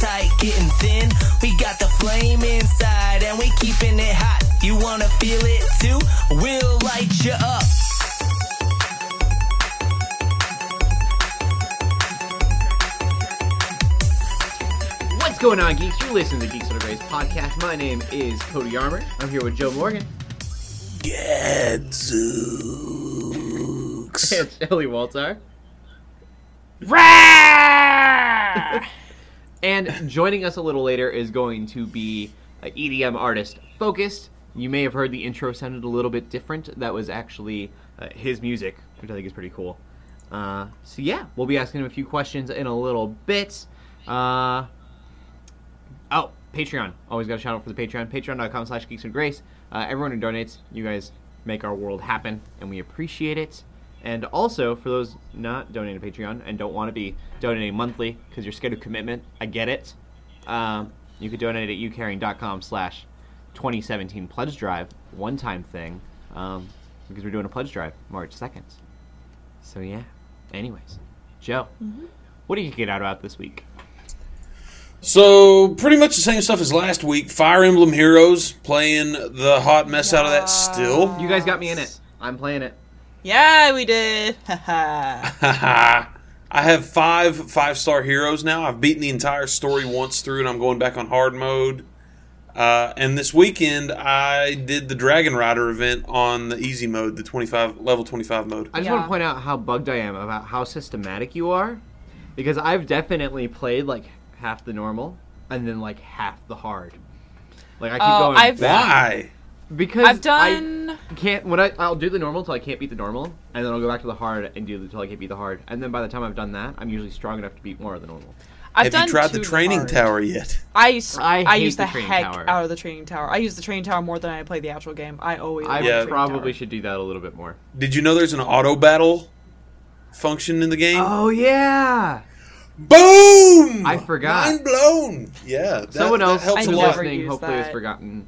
tight, getting thin. We got the flame inside, and we keeping it hot. You wanna feel it too? We'll light you up. What's going on, geeks? You're listening to the Geeks Under Grace podcast. My name is Cody Armour. I'm here with Joe Morgan Gadzooks. and Shelly Waltar. And joining us a little later is going to be an EDM artist focused. You may have heard the intro sounded a little bit different. That was actually uh, his music, which I think is pretty cool. Uh, so yeah, we'll be asking him a few questions in a little bit. Uh, Oh, Patreon. Always got a shout out for the Patreon. Patreon.com slash Geeks Under Grace. Uh, everyone who donates, you guys make our world happen, and we appreciate it. And also, for those not donating to Patreon and don't want to be donating monthly because you're scared of commitment, I get it. Um, you could donate at youcaring.com slash 2017 pledge drive, one time thing, um, because we're doing a pledge drive March 2nd. So, yeah. Anyways, Joe, what did you get out about this week? So pretty much the same stuff as last week. Fire Emblem Heroes playing the hot mess out of that still. You guys got me in it. I'm playing it. Yeah, we did. Haha. I have five five star heroes now. I've beaten the entire story once through, and I'm going back on hard mode. Uh, and this weekend, I did the Dragon Rider event on the easy mode, the 25 level 25 mode. I just Yeah. want to point out how bugged I am about how systematic you are, because I've definitely played like half the normal and then like half the hard. Like I keep Oh, going I've- back Why? Because I've done. I can't when I I'll do the normal until I can't beat the normal, and then I'll go back to the hard and do it until I can't beat the hard, and then by the time I've done that, I'm usually strong enough to beat more of the normal. I've have done you tried the training hard. tower yet? I use, I I, hate use the the, heck tower. out of the training tower. I use the training tower more than I play the actual game. I always. I Yeah. probably tower. should do that a little bit more. Did you know there's an auto battle function in the game? Oh yeah, Boom! I forgot. Mind blown. Yeah. That, someone that else helps I a who's lot. never listening use hopefully has forgotten.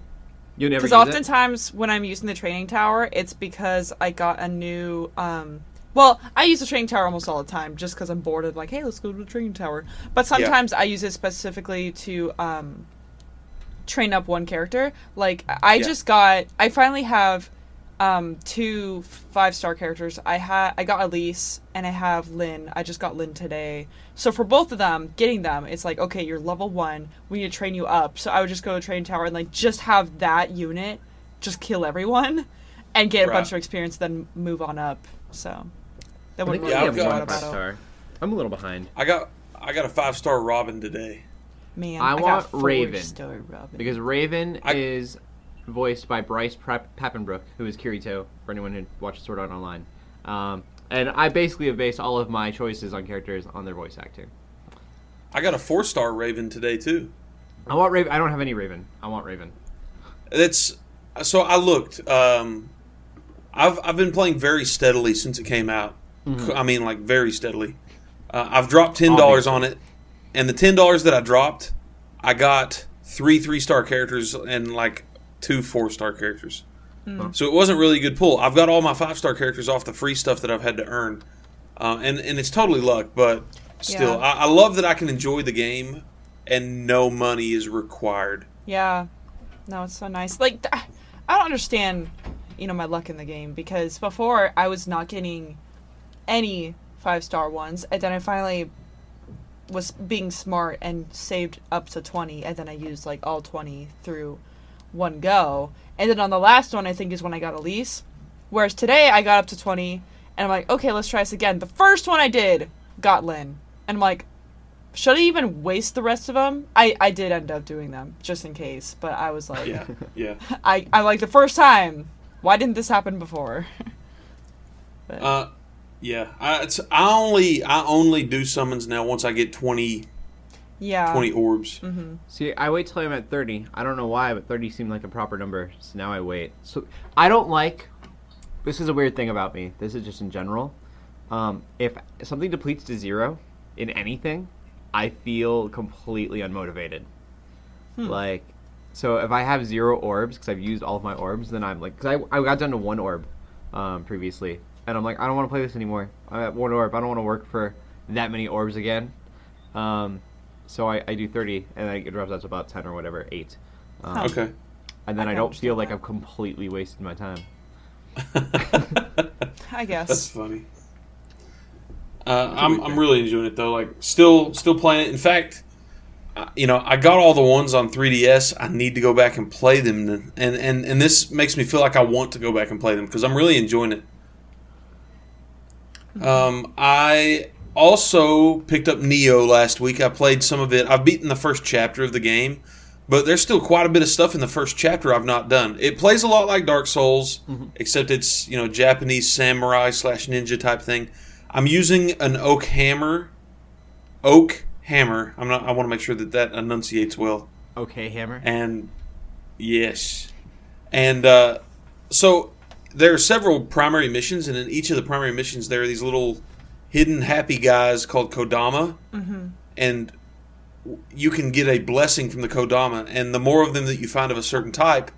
You never Because use it? oftentimes when I'm using the training tower, it's because I got a new. um Well, I use the training tower almost all the time, just because I'm bored of like, hey, let's go to the training tower. But sometimes I use it specifically to um train up one character. Like I Yeah. just got, I finally have um two five star characters. I had I got Elise and I have Lyn. I just got Lyn today. So for both of them, getting them, it's like okay, you're level one. We need to train you up. So I would just go to train tower and like just have that unit just kill everyone and get a bunch of experience, then move on up. So that would think really Yeah, we I've have help got- one you out five about it. star. I'm a little behind. I got I got a five star Robin today. Man, I I, want got four Raven. star Robin. Because Raven I- is voiced by Bryce Papenbrook, who is Kirito, for anyone who watches Sword Art Online. Um, and I basically have based all of my choices on characters on their voice acting. I got a four star Raven today too. I want Raven. I don't have any Raven. I want Raven. That's so I looked. Um, I've I've been playing very steadily since it came out. I mean, like very steadily. Uh, I've dropped ten dollars on it, and the ten dollars that I dropped, I got three three star characters and like two four star characters. So it wasn't really a good pull. I've got all my five star characters off the free stuff that I've had to earn, uh, and and it's totally luck. But still, Yeah. I, I love that I can enjoy the game, and no money is required. Yeah. No, it's so nice. Like, I don't understand, you know, my luck in the game because before I was not getting any five star ones, and then I finally was being smart and saved up to 20, and then I used like all 20 through one go. And then on the last one, I think is when I got Elise. Whereas today, I got up to 20, and I'm like, okay, let's try this again. The first one I did got Lyn. And I'm like, should I even waste the rest of them? I, I did end up doing them just in case, but I was like, Yeah, yeah. I, I like the first time. Why didn't this happen before? but, Uh, yeah. I, it's, I only I only do summons now once I get 20, yeah. 20 orbs. See, I wait till I'm at 30. I don't know why, but 30 seemed like a proper number, so now I wait. So I don't like. This is a weird thing about me. This is just in general. Um, if something depletes to zero in anything, I feel completely unmotivated. Like, so if I have zero orbs because I've used all of my orbs, then I'm like, because I, I got down to one orb um, previously, and I'm like, I don't want to play this anymore. I'm at one orb. I don't want to work for that many orbs again. Um, so I, I do 30, and then it drops out to about 10 or whatever, 8. Um, Okay. And then I I, don't feel like that. I've completely wasted my time. I guess. That's funny. Uh, I'm I'm really enjoying it though. Like still still playing it. In fact, uh, you know I got all the ones on 3ds. I need to go back and play them, and and and this makes me feel like I want to go back and play them because I'm really enjoying it. Um, I also picked up Nioh last week. I played some of it. I've beaten the first chapter of the game, but there's still quite a bit of stuff in the first chapter I've not done. It plays a lot like Dark Souls, except it's you know Japanese samurai slash ninja type thing. I'm using an oak hammer. Oak hammer. I'm not. I want to make sure that that enunciates well. Okay, Hammer. And yes, and uh, so there are several primary missions, and in each of the primary missions, there are these little hidden happy guys called Kodama, and you can get a blessing from the Kodama, and the more of them that you find of a certain type,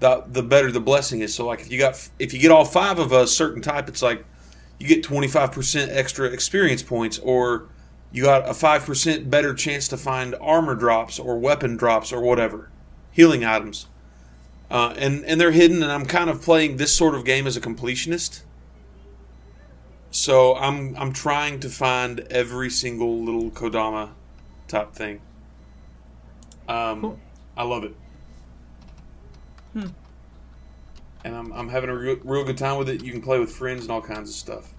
the the better the blessing is. So, like if you got if you get all five of a certain type, it's like you get twenty five percent extra experience points, or you got a five percent better chance to find armor drops or weapon drops or whatever, healing items. Uh, and and they're hidden, and I'm kind of playing this sort of game as a completionist. So I'm I'm trying to find every single little Kodama type thing. Um, Cool. I love it. And I'm, I'm having a real, real good time with it. You can play with friends and all kinds of stuff.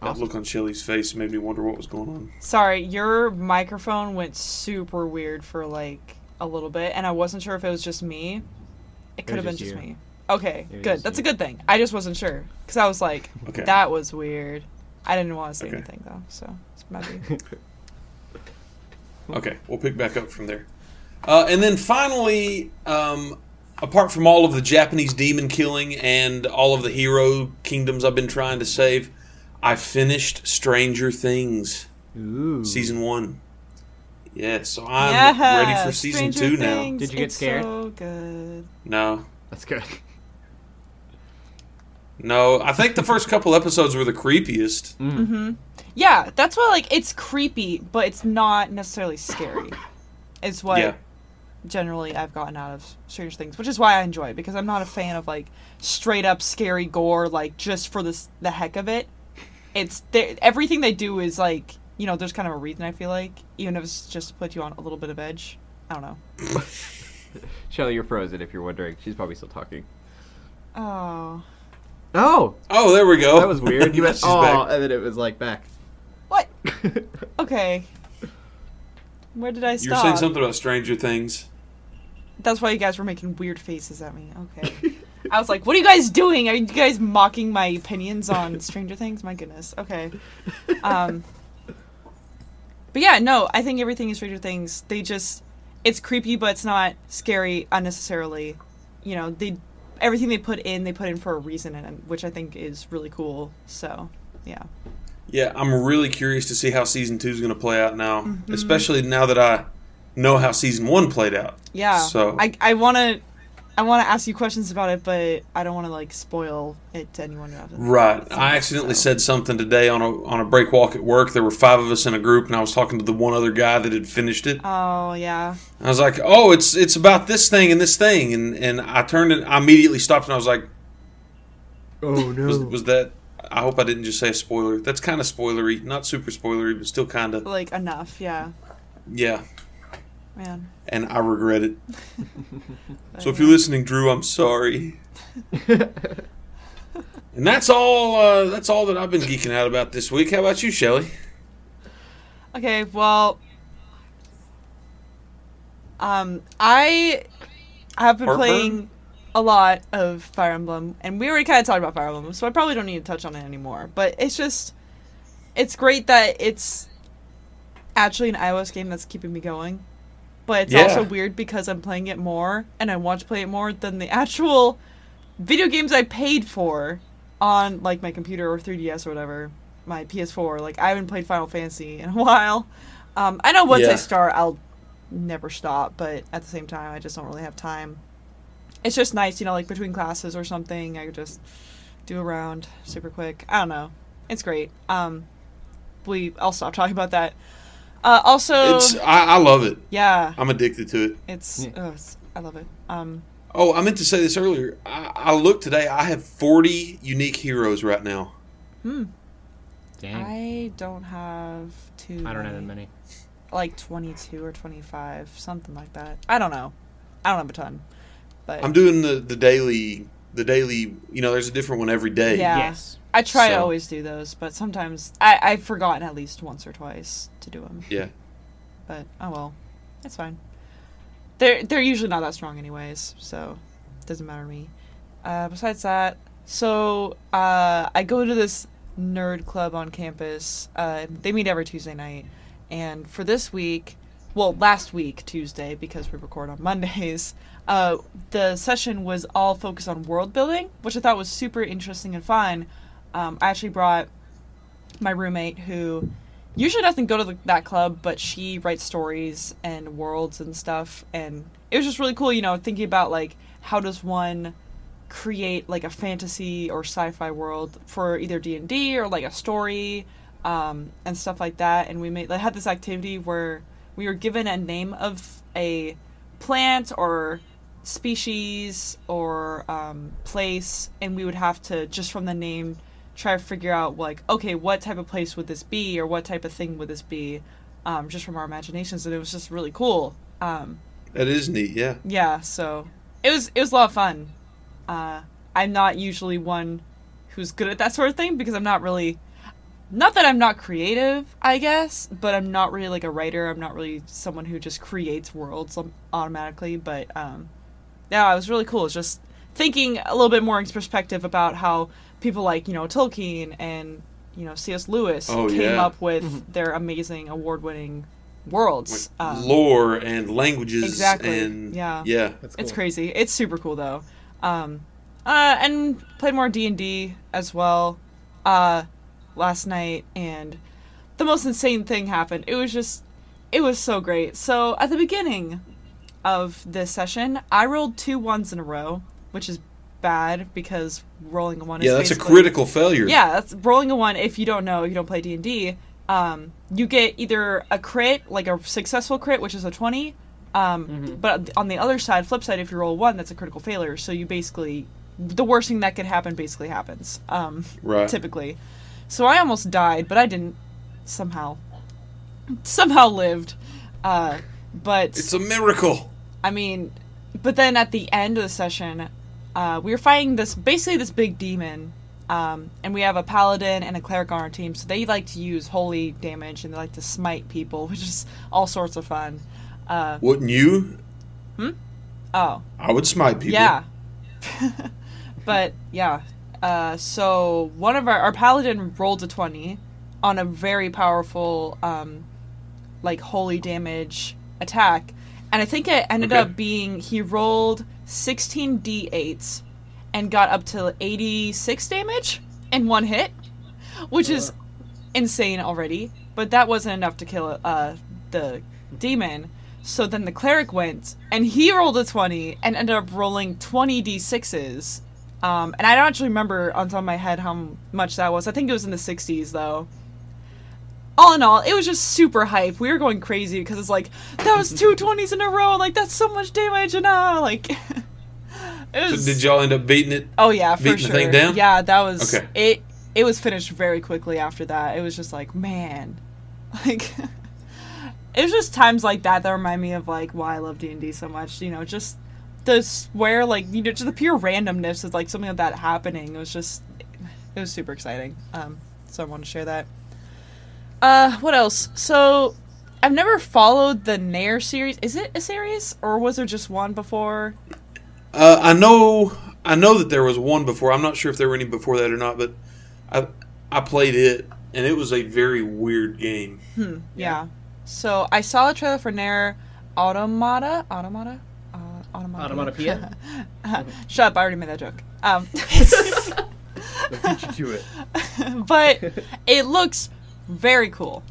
That Awesome. look on Shelly's face made me wonder what was going on. Sorry, your microphone went super weird for like a little bit, and I wasn't sure if it was just me. It could have been just just you. me. Okay, It good. That's a good thing. I just wasn't sure because I was like, Okay. that was weird. I didn't want to say Okay. anything though, so it's maybe. Okay, we'll pick back up from there. Uh, and then finally, um, apart from all of the Japanese demon killing and all of the hero kingdoms I've been trying to save, I finished Stranger Things Ooh. season one. Yes, so I'm yeah, ready for season Stranger two now. Did you get it's scared? So good. No, That's good. No, I think the first couple episodes were the creepiest. Mm. Hmm. Yeah, that's why like it's creepy, but it's not necessarily scary. Is what Yeah, generally I've gotten out of Stranger Things, which is why I enjoy it because I'm not a fan of like straight up scary gore, like just for this the heck of it. It's they, everything they do is like you know there's kind of a reason I feel like even if it's just to put you on a little bit of edge. I don't know. Shelly, you're frozen if you're wondering. She's probably still talking. Oh, Oh, Oh, there we go. that was weird. You went, She's oh, back. and then it was like back. what? Okay. Where did I stop? You were stop? saying something about Stranger Things. That's why you guys were making weird faces at me. Okay. I was like, what are you guys doing? Are you guys mocking my opinions on Stranger Things? My goodness. Okay. Um But yeah, no, I think everything in Stranger Things, they just it's creepy but it's not scary unnecessarily. You know, they everything they put in, they put in for a reason and which I think is really cool. So, yeah. Yeah, I'm really curious to see how season two is going to play out now, Mm-hmm. especially now that I know how season one played out. Yeah. So- I I want to I want to ask you questions about it, but I don't want to like spoil it to anyone who hasn't. Right. seen I accidentally so. said something today on a on a break walk at work. There were five of us in a group, and I was talking to the one other guy that had finished it. Oh yeah. I was like, "Oh, it's it's about this thing and this thing," and and I turned it. I immediately stopped, and I was like, Oh no. "Was was that?" I hope I didn't just say a spoiler. That's kind of spoilery, not super spoilery, but still kind of. Like enough, yeah. Yeah, Man. and I regret it. So if you're listening, Drew, I'm sorry. and that's all. Uh, that's all that I've been geeking out about this week. How about you, Shelly? Okay, well um I have been Heartburn? playing a lot of Fire Emblem and we already kind of talked about Fire Emblem, so I probably don't need to touch on it anymore. But it's just it's great that it's actually an iOS game that's keeping me going. But it's Yeah. also weird because I'm playing it more and I want to play it more than the actual video games I paid for on like my computer or 3DS or whatever, my PS4. Like I haven't played Final Fantasy in a while. Um, I know once I start, I'll never stop, but at the same time, I just don't really have time. It's just nice, you know, like between classes or something, I could just do a round super quick. I don't know. It's great. Um, we I'll stop talking about that. Uh, also, It's I, I love it. yeah, I'm addicted to it. it's, Yeah. oh, it's I love it. Um, Oh, I meant to say this earlier. I, I looked today. I have 40 unique heroes right now. Hmm. Dang. I don't have too. I don't have that many. Like twenty two or twenty five, something like that. I don't know. I don't have a ton, but I'm doing the the daily the daily. You know, there's a different one every day. Yeah. Yes. I try to always do those, but sometimes I I've forgotten at least once or twice to do them. Yeah. But oh well, it's fine. They're they're usually not that strong anyways, so it doesn't matter to me. Uh, besides that, so uh, I go to this nerd club on campus. Uh, they meet every Tuesday night, and for this week, well, last week Tuesday because we record on Mondays. Uh, the session was all focused on world building, which I thought was super interesting and fun. Um, I actually brought my roommate who usually doesn't go to the, that club, but she writes stories and worlds and stuff, and it was just really cool. You know, thinking about like how does one create like a fantasy or sci-fi world for either D and D or like a story um, and stuff like that. And we made like, had this activity where we were given a name of a plant or species or um, place, and we would have to just from the name try to figure out like okay what type of place would this be or what type of thing would this be um, just from our imaginations and it was just really cool um, That is neat. Yeah. yeah so it was it was a lot of fun uh, i'm not usually one who's good at that sort of thing because i'm not really not that i'm not creative i guess but i'm not really like a writer i'm not really someone who just creates worlds um, automatically but um, yeah it was really cool it's just thinking a little bit more in perspective about how people like you know tolkien and you know cs lewis Oh, came yeah. up with their amazing award-winning worlds Like um, lore and languages. Exactly, And yeah. Yeah. That's it's crazy. It's super cool though. Um, uh, and played more D and D as well uh, last night, and the most insane thing happened. It was just, it was so great. So at the beginning of this session, I rolled two ones in a row, which is bad because rolling a one Yeah, is that's a critical failure. yeah, that's rolling a one. If you don't know, if you don't play D and D, um, you get either a crit, like a successful crit, which is a twenty. Um, But on the other side, flip side, if you roll a one, that's a critical failure. So you basically, the worst thing that could happen basically happens. Um, Right. typically. So I almost died, but I didn't. Somehow, somehow lived. Uh, but It's a miracle. I mean, but then at the end of the session, uh, we were fighting this basically this big demon, um, and we have a paladin and a cleric on our team. So they like to use holy damage and they like to smite people, which is all sorts of fun. Uh, Wouldn't you? Hmm. Oh, I would smite people. yeah. but yeah, uh, so one of our our paladin rolled a twenty on a very powerful, um, like holy damage attack, and I think it ended Okay. up being he rolled sixteen d8s and got up to eighty six damage in one hit, which is insane already. But that wasn't enough to kill uh, the demon. So then the cleric went, and he rolled a 20 and ended up rolling 20 d6s. Um, and I don't actually remember on top of my head how much that was. I think it was in the 60s, though. All in all, it was just super hype. We were going crazy because it's like, that was two 20s in a row, like, that's so much damage, and ah, like. it So did y'all end up beating it? Oh yeah, for beating the thing down? Yeah, that was Okay. it. It was finished very quickly after that. It was just like, man, like it was just times like that that remind me of like why I love D and D so much. You know, just the swear like you know just the pure randomness of like something like that happening. It was just it was super exciting. Um, so I wanted to share that. Uh, what else? So I've never followed the Nier series. Is it a series or was there just one before? Uh, I know. I know that there was one before. I'm not sure if there were any before that or not, but I I played it, and it was a very weird game. Yeah. So I saw a trailer for Nier Automata. Automata? Uh, automata. Automatopoeia? Shut up! I already made that joke. Um, They'll teach you to it. but it looks very cool.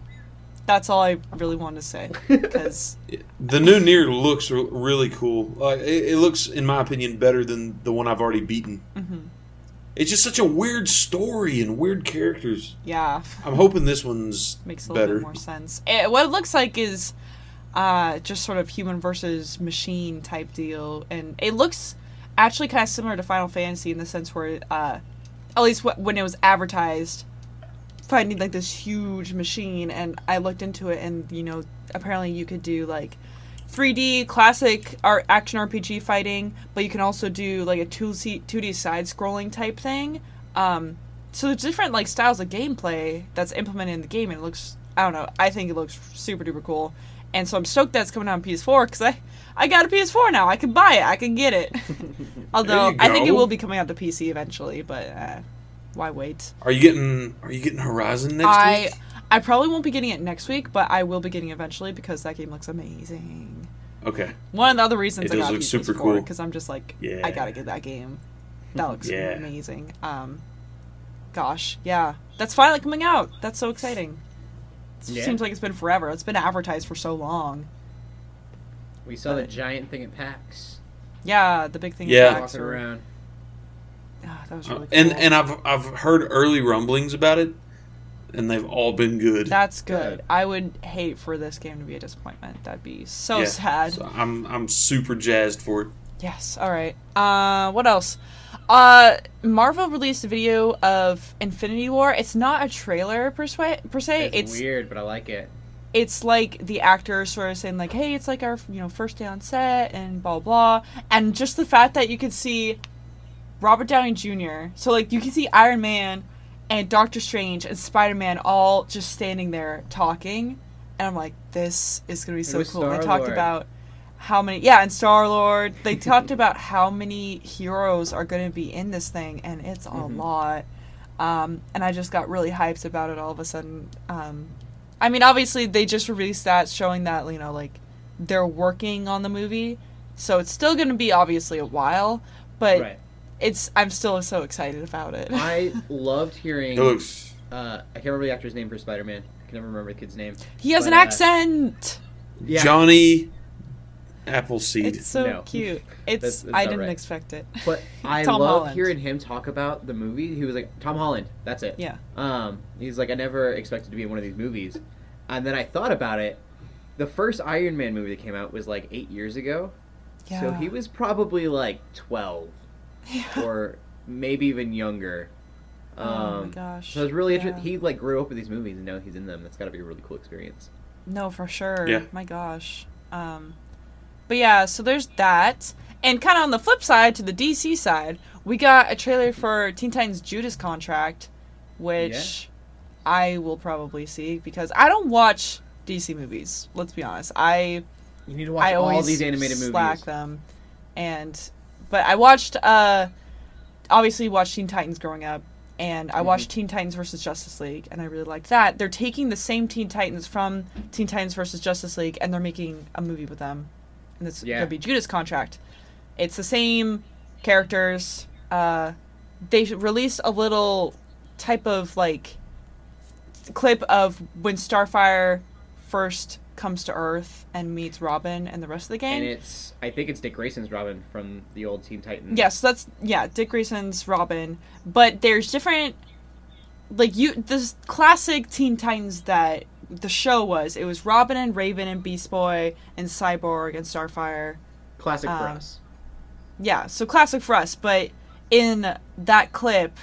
That's all I really wanted to say. Because The new Nier looks really cool. Like it, it looks, in my opinion, better than the one I've already beaten. it's just such a weird story and weird characters. Yeah, I'm hoping this one's makes a little better. bit more sense. It, what it looks like is uh, just sort of human versus machine type deal, and it looks actually kind of similar to Final Fantasy in the sense where, uh, at least wh- when it was advertised, finding like this huge machine, and I looked into it, and you know, apparently you could do like 3D classic art action RPG fighting, but you can also do like a 2C, 2D side scrolling type thing. Um, so there's different like styles of gameplay that's implemented in the game, and it looks I don't know. I think it looks super duper cool, and so I'm stoked that's coming out on PS4 because I I got a PS4 now. I can buy it. I can get it. Although I think it will be coming out to PC eventually, but uh, why wait? Are you getting Are you getting Horizon next I week? I probably won't be getting it next week, but I will be getting it eventually because that game looks amazing. Okay. One of the other reasons It I does got look PS4 super cool. because I'm just like Yeah. I gotta get that game. That looks Yeah. amazing. Um, gosh, yeah, that's finally coming out. That's so exciting. It Yeah. seems like it's been forever. It's been advertised for so long. We saw the giant thing at PAX. Yeah, the big thing. Yeah. is Max Walking around. That was Uh, really cool. and and I've I've heard early rumblings about it, and they've all been good. that's good. Good. I would hate for this game to be a disappointment. That'd be so Yeah. sad. So I'm I'm super jazzed for it. Yes. All right. Uh, what else? Uh, Marvel released a video of Infinity War. It's not a trailer per se. Per se. It's, It's weird, but I like it. it's like the actors sort of saying like, "Hey, it's like our you know first day on set and blah blah," and just the fact that you could see Robert Downey Jr. So like you can see Iron Man and Doctor Strange and Spider Man all just standing there talking, and I'm like, this is gonna be so cool. They talked about how many yeah and Star Lord. They talked about how many heroes are gonna be in this thing, and it's a Mhm. lot. Um, and I just got really hyped about it all of a sudden. Um, I mean, obviously they just released that, showing that you know like they're working on the movie, so it's still going to be obviously a while, but right. It's I'm still so excited about it. I loved hearing. It looks Uh, I can't remember the actor's name for Spider Man. I can never remember the kid's name. he has but, an uh, accent. Yeah. Johnny Appleseed. It's so No. cute. It's that's I didn't right. expect it. But I love Holland. hearing him talk about the movie. He was like Tom Holland. That's it. Yeah. Um, he's like I never expected to be in one of these movies, and then I thought about it. The first Iron Man movie that came out was like eight years ago, Yeah. so he was probably like twelve Yeah. or maybe even younger. Um, oh my gosh. So it's really Yeah. interesting. He like grew up with these movies, and now he's in them. That's got to be a really cool experience. No, for sure. Yeah. My gosh. Um, but yeah, so there's that. And kind of on the flip side, to the DC side, we got a trailer for Teen Titans Judas Contract, which I will probably see because I don't watch DC movies. Let's be honest. I You need to watch I all these animated slack movies. them, and but I watched uh obviously watched Teen Titans growing up, and I Mm-hmm. watched Teen Titans versus Justice League, and I really liked that. They're taking the same Teen Titans from Teen Titans versus Justice League, and they're making a movie with them, and it's Yeah. gonna be Judas Contract. It's the same characters. Uh, they released a little type of like clip of when Starfire first comes to Earth and meets Robin and the rest of the gang. And it's I think it's Dick Grayson's Robin from the old Teen Titans. Yes, that's yeah, Dick Grayson's Robin, but there's different like you this classic Teen Titans that the show was. It was Robin and Raven and Beast Boy and Cyborg and Starfire. classic for Um, us. Yeah, so classic for us, but in that clip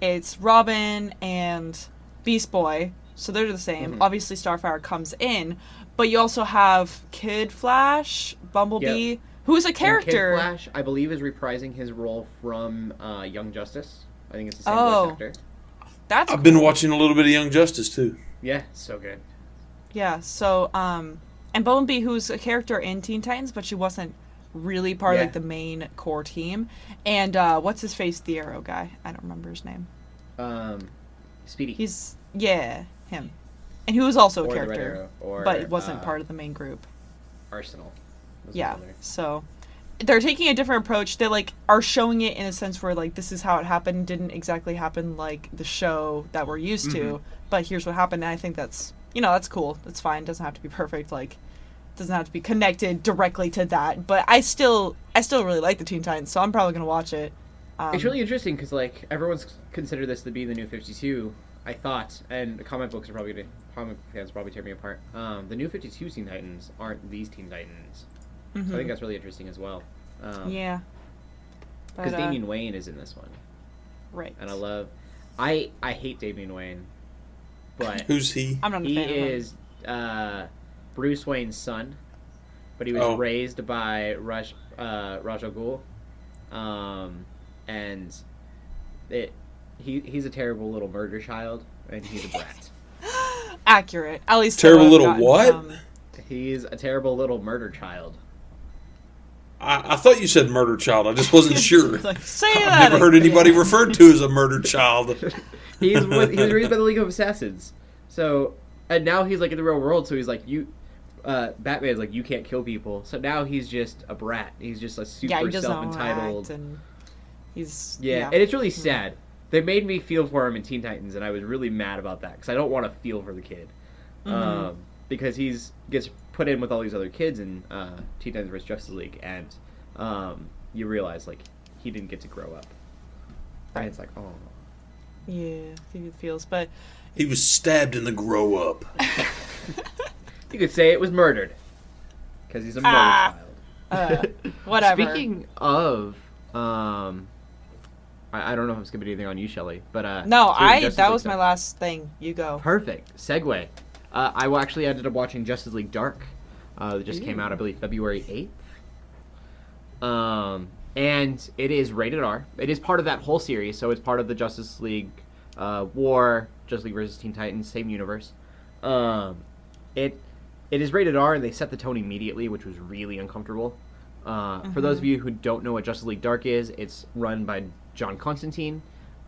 it's Robin and Beast Boy, so they're the same. Mhm. Obviously Starfire comes in, but you also have Kid Flash, Bumblebee, who is a And Kid character. Flash, I believe, is reprising his role from uh, Young Justice. I think it's the same Oh. voice actor. That's I've been watching a little bit of Young Justice too. Yeah, so good. Yeah, so um and Bumblebee who's a character in Teen Titans, but she wasn't really part of like the main core team. And uh what's his face, the arrow guy? I don't remember his name. Um, Speedy. He's yeah, him. And he was also a character. Or, but wasn't uh, part of the main group. Arsenal. Yeah. So they're taking a different approach. They like are showing it in a sense where like this is how it happened. Didn't exactly happen like the show that we're used to, Mhm. but here's what happened. And I think that's you know that's cool. That's fine. Doesn't have to be perfect. Like doesn't have to be connected directly to that. But I still I still really like the Teen Titans, so I'm probably gonna watch it. Um, It's really interesting because like everyone's considered this to be the new Fifty Two. I thought, and the comic books are probably gonna, comic fans probably tear me apart. Um, the new Fifty Two Teen Titans aren't these Teen Titans, so I think that's really interesting as well. Um, yeah. because But, uh, Damian Wayne is in this one, right. and I love. I I hate Damian Wayne, but Who's he? I'm not a he fan of him. is uh, Bruce Wayne's son, but he was Oh. raised by Ra's uh, Ra's al Ghul, um, and it he he's a terrible little murder child, and he's a brat. accurate. At least Terrible little gotten what? from- he's a terrible little murder child. I, I thought you said murder child. I just wasn't sure. Like say I've that. never heard anybody referred to as a murdered child. He's with, he was raised by the League of Assassins, so and now he's like in the real world. So he's like you. Uh, Batman's like you can't kill people, so now he's just a brat. He's just a super Yeah, he self-entitled. and he's Yeah, yeah. and it's really sad. They made me feel for him in Teen Titans, and I was really mad about that because I don't want to feel for the kid, Mhm. um, because he's gets put in with all these other kids in uh, Teen Titans vs Justice League, and um, you realize like he didn't get to grow up, and it's like oh, yeah, I think it feels, but He was stabbed in the grow up. you could say it was murdered because he's a murder Ah. child. uh, whatever. Speaking of, um, I, I don't know if I'm skipping anything on you, Shelly, but uh, no, I Justice that League was stuff. my last thing. You go. Perfect segue. Uh, I actually ended up watching Justice League Dark. Uh, that just came out, I believe, February eighth. Um, and it is rated R. It is part of that whole series, so it's part of the Justice League uh, War, Justice League versus Teen Titans, same universe. Um, it it is rated R, and they set the tone immediately, which was really uncomfortable. Uh, For those of you who don't know what Justice League Dark is, it's run by John Constantine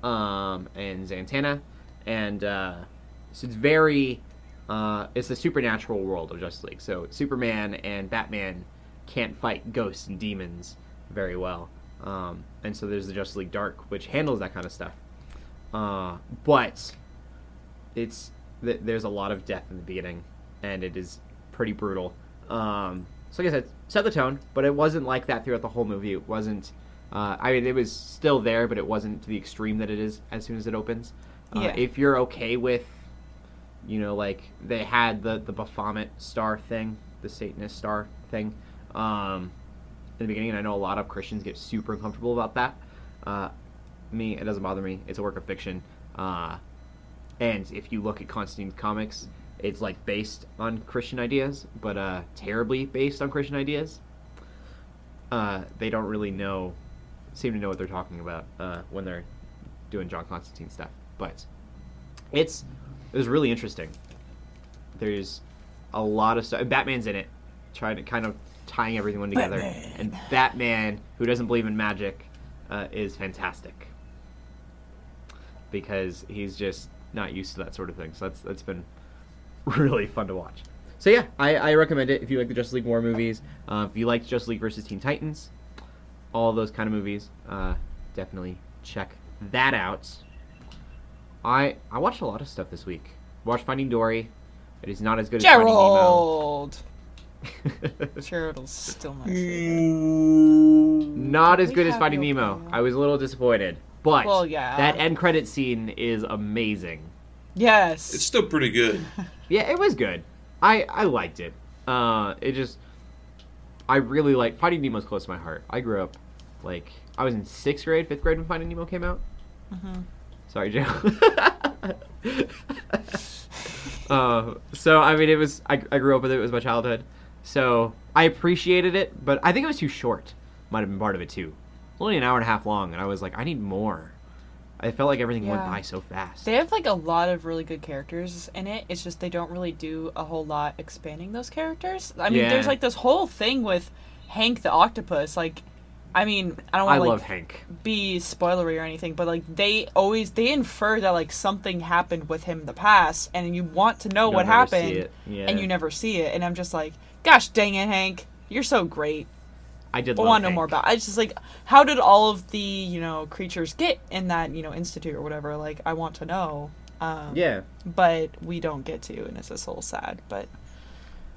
um, and Zatanna, and uh, so it's very uh, it's the supernatural world of Justice League. So Superman and Batman can't fight ghosts and demons very well, um, and so there's the Justice League Dark, which handles that kind of stuff. Uh, but it's th- there's a lot of death in the beginning, and it is pretty brutal. Um, so like I said, set the tone, but it wasn't like that throughout the whole movie. It wasn't. Uh, I mean, it was still there, but it wasn't to the extreme that it is as soon as it opens. Uh, Yeah. If you're okay with, you know, like they had the the Baphomet star thing, the Satanist star thing, um, in the beginning, and I know a lot of Christians get super uncomfortable about that. Uh, me, it doesn't bother me. It's a work of fiction. Uh, and if you look at Constantine's comics, it's like based on Christian ideas, but uh, terribly based on Christian ideas. Uh, they don't really know, seem to know what they're talking about uh, when they're doing John Constantine stuff. But it's it was really interesting. There's a lot of stuff. Batman's in it, trying to kind of tying everything together. Batman. And Batman, who doesn't believe in magic, uh, is fantastic because he's just not used to that sort of thing. So that's that's been really fun to watch. So yeah, I, I recommend it if you like the Justice League War movies. Uh, if you like Justice League versus Teen Titans, all those kind of movies, uh, definitely check that out. I I watched a lot of stuff this week. Watched Finding Dory. It is not as good as Finding Nemo. Gerald's still my favorite. not as We good as Finding your Nemo. opinion. I was a little disappointed, but Well, yeah. that end credit scene is amazing. Yes. It's still pretty good. Yeah, it was good. I I liked it. Uh, it just I really like Finding Nemo's close to my heart. I grew up like I was in sixth grade, fifth grade when Finding Nemo came out. Mhm. Sorry, Joe. uh, so I mean, it was I, I grew up with it. It was my childhood, so I appreciated it. But I think it was too short. Might have been part of it too. It's only an hour and a half long, and I was like, I need more. I felt like everything went by so fast. They have like a lot of really good characters in it. It's just they don't really do a whole lot expanding those characters. I mean, Yeah. there's like this whole thing with Hank the octopus. Like, I mean, I don't want to like Hank. be spoilery or anything, but like they always they infer that like something happened with him in the past, and you want to know You'll what happened. Yeah. and you never see it. And I'm just like, gosh dang it, Hank, you're so great. I did. I want to know more about. I just like how did all of the you know creatures get in that you know institute or whatever. Like I want to know. Um, Yeah. but we don't get to, and it's just a little sad. But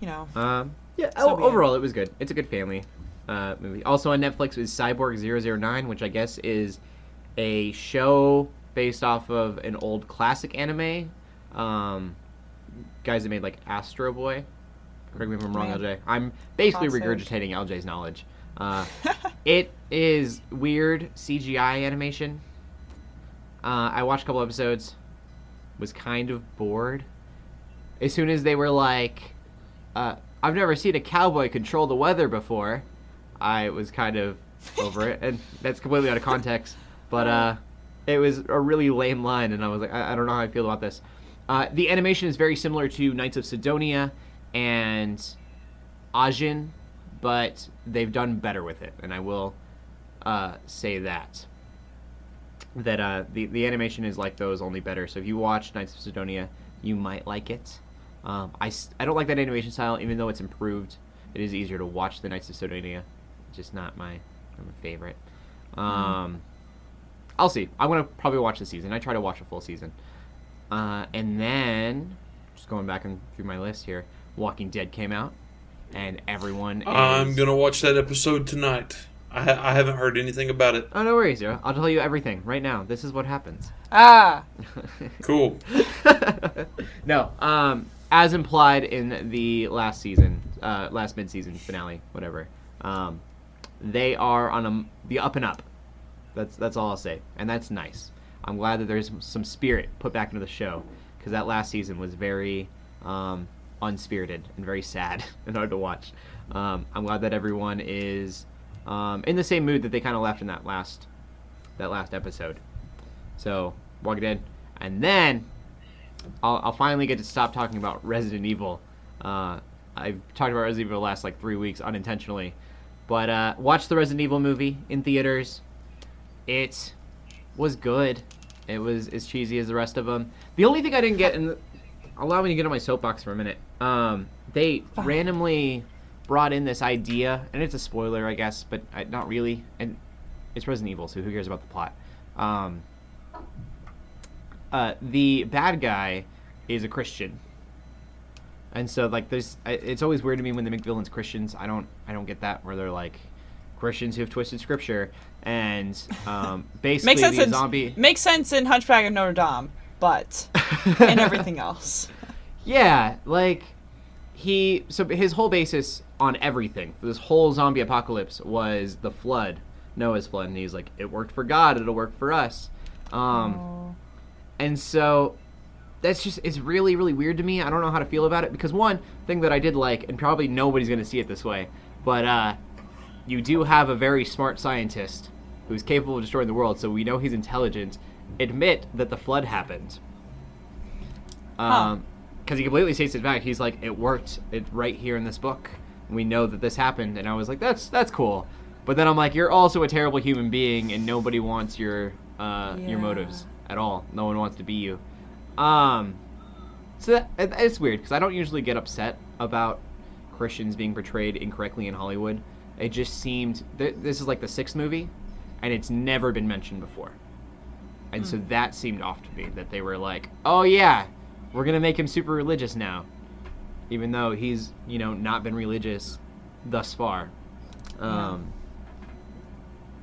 you know, Um, yeah. So o- be it. overall, it was good. It's a good family uh, movie. Also on Netflix is Cyborg 009, which I guess is a show based off of an old classic anime. Um, guys that made like Astro Boy. Correct me if I'm wrong. LJ. I'm basically Classic. regurgitating LJ's knowledge. Uh, it is weird CGI animation. Uh, I watched a couple episodes, was kind of bored. As soon as they were like, uh, I've never seen a cowboy control the weather before, I was kind of over it. And that's completely out of context. But uh, it was a really lame line, and I was like, I, I don't know how I feel about this. Uh, the animation is very similar to Knights of Sidonia and Ajin, but they've done better with it, and I will uh, say that. That uh, the the animation is like those, only better. So if you watch Knights of Sidonia, you might like it. Um, I, I don't like that animation style, even though it's improved. It is easier to watch the Knights of Sidonia. Just not my, not my favorite. Um, I'll see. I'm gonna probably watch the season. I try to watch a full season. Uh, and then, just going back and through my list here, Walking Dead came out, and everyone. Is... I'm gonna watch that episode tonight. I, ha- I haven't heard anything about it. Oh no worries, Zero. I'll tell you everything right now. This is what happens. Ah, Cool. no, um, as implied in the last season, uh, last mid-season finale, whatever. Um, they are on a, the up and up. That's that's all I'll say, and that's nice. I'm glad that there's some spirit put back into the show because that last season was very um, unspirited and very sad and hard to watch. Um, I'm glad that everyone is um, in the same mood that they kind of left in that last that last episode. So Walking in, and then I'll, I'll finally get to stop talking about Resident Evil. Uh, I've talked about Resident Evil the last like three weeks unintentionally, but uh, watch the Resident Evil movie in theaters. It was good. It was as cheesy as the rest of them. The only thing I didn't get, and allow me to get on my soapbox for a minute. Um, they randomly brought in this idea, and it's a spoiler, I guess, but I, not really. And it's Resident Evil, so who cares about the plot? Um, uh, the bad guy is a Christian, and so like there's it's always weird to me when they make villains Christians. I don't I don't get that where they're like Christians who have twisted scripture and um, basically makes sense. the In, zombie. Makes sense in Hunchback of Notre Dame, but in everything else. Yeah, like he so his whole basis on everything this whole zombie apocalypse was the flood, Noah's flood, and he's like, it worked for God, it'll work for us. Um, and so that's just it's really really weird to me. I don't know how to feel about it because one thing that I did like, and probably nobody's gonna see it this way, but uh, you do have a very smart scientist who's capable of destroying the world, so we know he's intelligent. Admit that the flood happened. Um, because he completely states it back. He's like, it worked. It right here in this book. We know that this happened, and I was like, that's that's cool. But then I'm like, you're also a terrible human being, and nobody wants your uh, your motives at all. No one wants to be you. Um, so that, it's weird because I don't usually get upset about Christians being portrayed incorrectly in Hollywood. It just seemed th- this is like the sixth movie, and it's never been mentioned before. And so that seemed off to me that they were like, "Oh yeah, we're gonna make him super religious now," even though he's you know not been religious thus far. Um,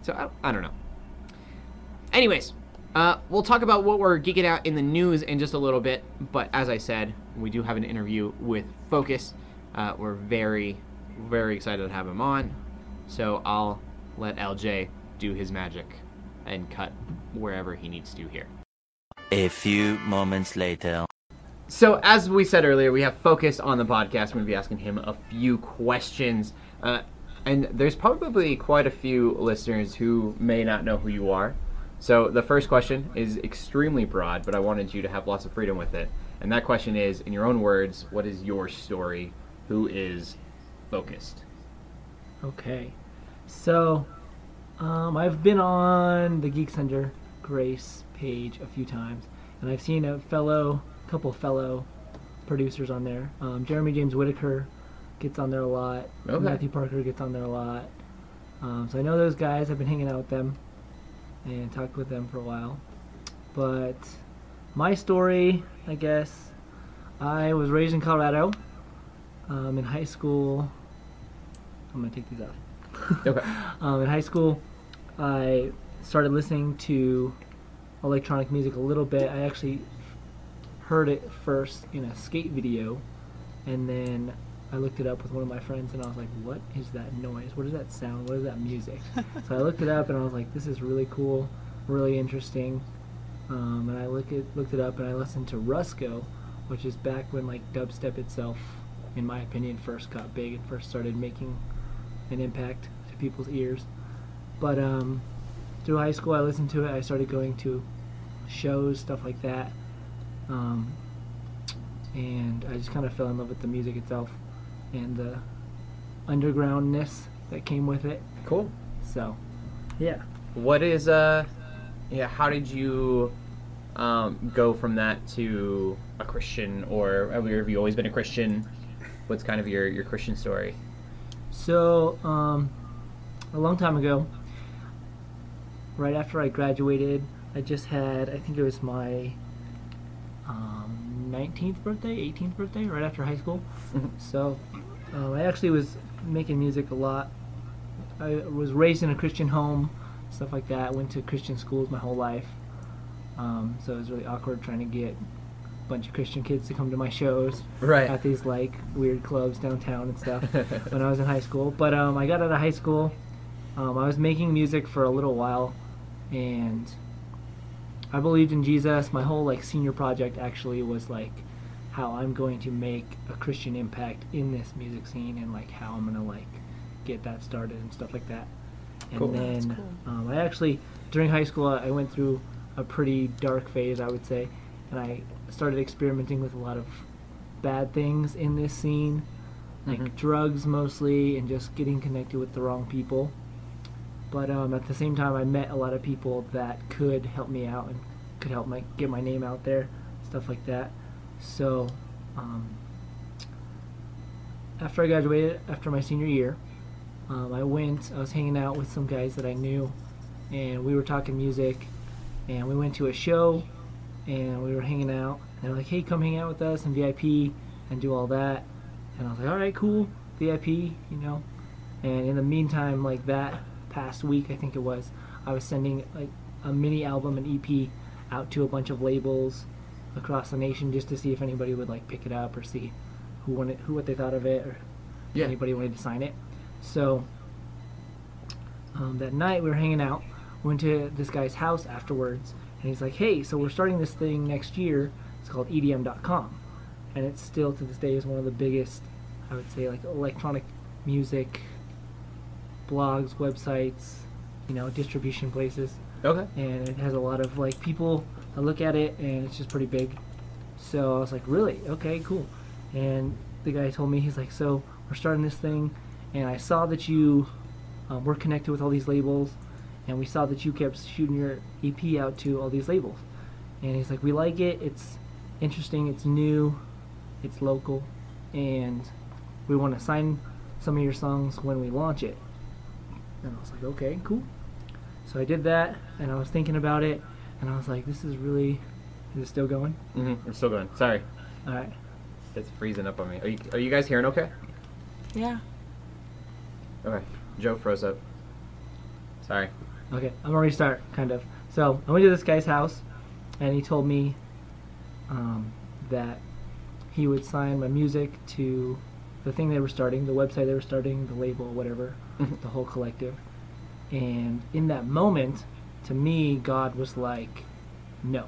So I, I don't know. Anyways, uh, we'll talk about what we're geeking out in the news in just a little bit. But as I said, we do have an interview with Focus. Uh, we're very, very excited to have him on. So I'll let LJ do his magic and cut wherever he needs to here. A few moments later. So, as we said earlier, we have Focus on the podcast. We're going to be asking him a few questions. Uh, and there's probably quite a few listeners who may not know who you are. So, the first question is extremely broad, but I wanted you to have lots of freedom with it. And that question is, in your own words, what is your story? Who is Focused? Okay. So, um, I've been on the Geeks Under Grace page a few times, and I've seen a fellow, couple fellow producers on there. Um, Jeremy James Whitaker gets on there a lot. Okay. Matthew Parker gets on there a lot. Um, so I know those guys. I've been hanging out with them and talked with them for a while. But my story, I guess, I was raised in Colorado. Um, in high school, I'm gonna take these off. Okay. Um, in high school, I started listening to electronic music a little bit. I actually heard it first in a skate video, and then I looked it up with one of my friends, and I was like, "What is that noise? What is that sound? What is that music?" so I looked it up, and I was like, "This is really cool, really interesting." Um, and I look it, looked it up, and I listened to Rusko, which is back when like dubstep itself, in my opinion, first got big and first started making an impact to people's ears. But um, through high school, I listened to it. I started going to shows, stuff like that, um, and I just kind of fell in love with the music itself and the undergroundness that came with it. Cool. So, yeah. What is uh, yeah? How did you um, go from that to a Christian, or have you always been a Christian? What's kind of your your Christian story? So, um, a long time ago, right after I graduated, I just had, I think it was my um, 19th birthday, 18th birthday, right after high school. So, um, I actually was making music a lot. I was raised in a Christian home, stuff like that. Went to Christian schools my whole life. Um, so it was really awkward trying to get a bunch of Christian kids to come to my shows Right. at these like weird clubs downtown and stuff when I was in high school. But um, I got out of high school. Um, I was making music for a little while, and I believed in Jesus. My whole like senior project actually was like how I'm going to make a Christian impact in this music scene, and like how I'm gonna like get that started and stuff like that. And Cool. then That's cool. um, I actually during high school I went through a pretty dark phase, I would say, and I started experimenting with a lot of bad things in this scene, like Mhm. drugs mostly, and just getting connected with the wrong people. But um, at the same time, I met a lot of people that could help me out and could help my get my name out there, stuff like that. So, um, after I graduated, after my senior year, um, I went. I was hanging out with some guys that I knew, and we were talking music, and we went to a show, and we were hanging out. And they're like, "Hey, come hang out with us and VIP and do all that." And I was like, "All right, cool, VIP," you know. And in the meantime, like that past week, I think it was, I was sending like a mini album, an EP, out to a bunch of labels across the nation just to see if anybody would like pick it up or see who wanted, who what they thought of it, or Yeah. anybody wanted to sign it. So um, that night we were hanging out. Went to this guy's house afterwards, and he's like, "Hey, so we're starting this thing next year. It's called EDM.com, and it's still to this day is one of the biggest, I would say, like electronic music blogs, websites, you know, distribution places, Okay. and it has a lot of like people that look at it, and it's just pretty big. So I was like, really? Okay, cool. And the guy told me he's like, so we're starting this thing, and I saw that you um, were connected with all these labels, and we saw that you kept shooting your EP out to all these labels. And he's like, we like it. It's interesting. It's new. It's local, and we want to sign some of your songs when we launch it. And I was like, okay, cool. So I did that, and I was thinking about it, and I was like, this is really. Is it still going? Mm-hmm. We're still going. Sorry, All right. it's freezing up on me. Are you Are you guys hearing okay? Yeah. Okay. Joe froze up. Sorry. Okay, I'm gonna restart, kind of. So I went to this guy's house, and he told me um, that he would sign my music to the thing they were starting, the website they were starting, the label, whatever. The whole collective. And in that moment, to me, God was like, "No."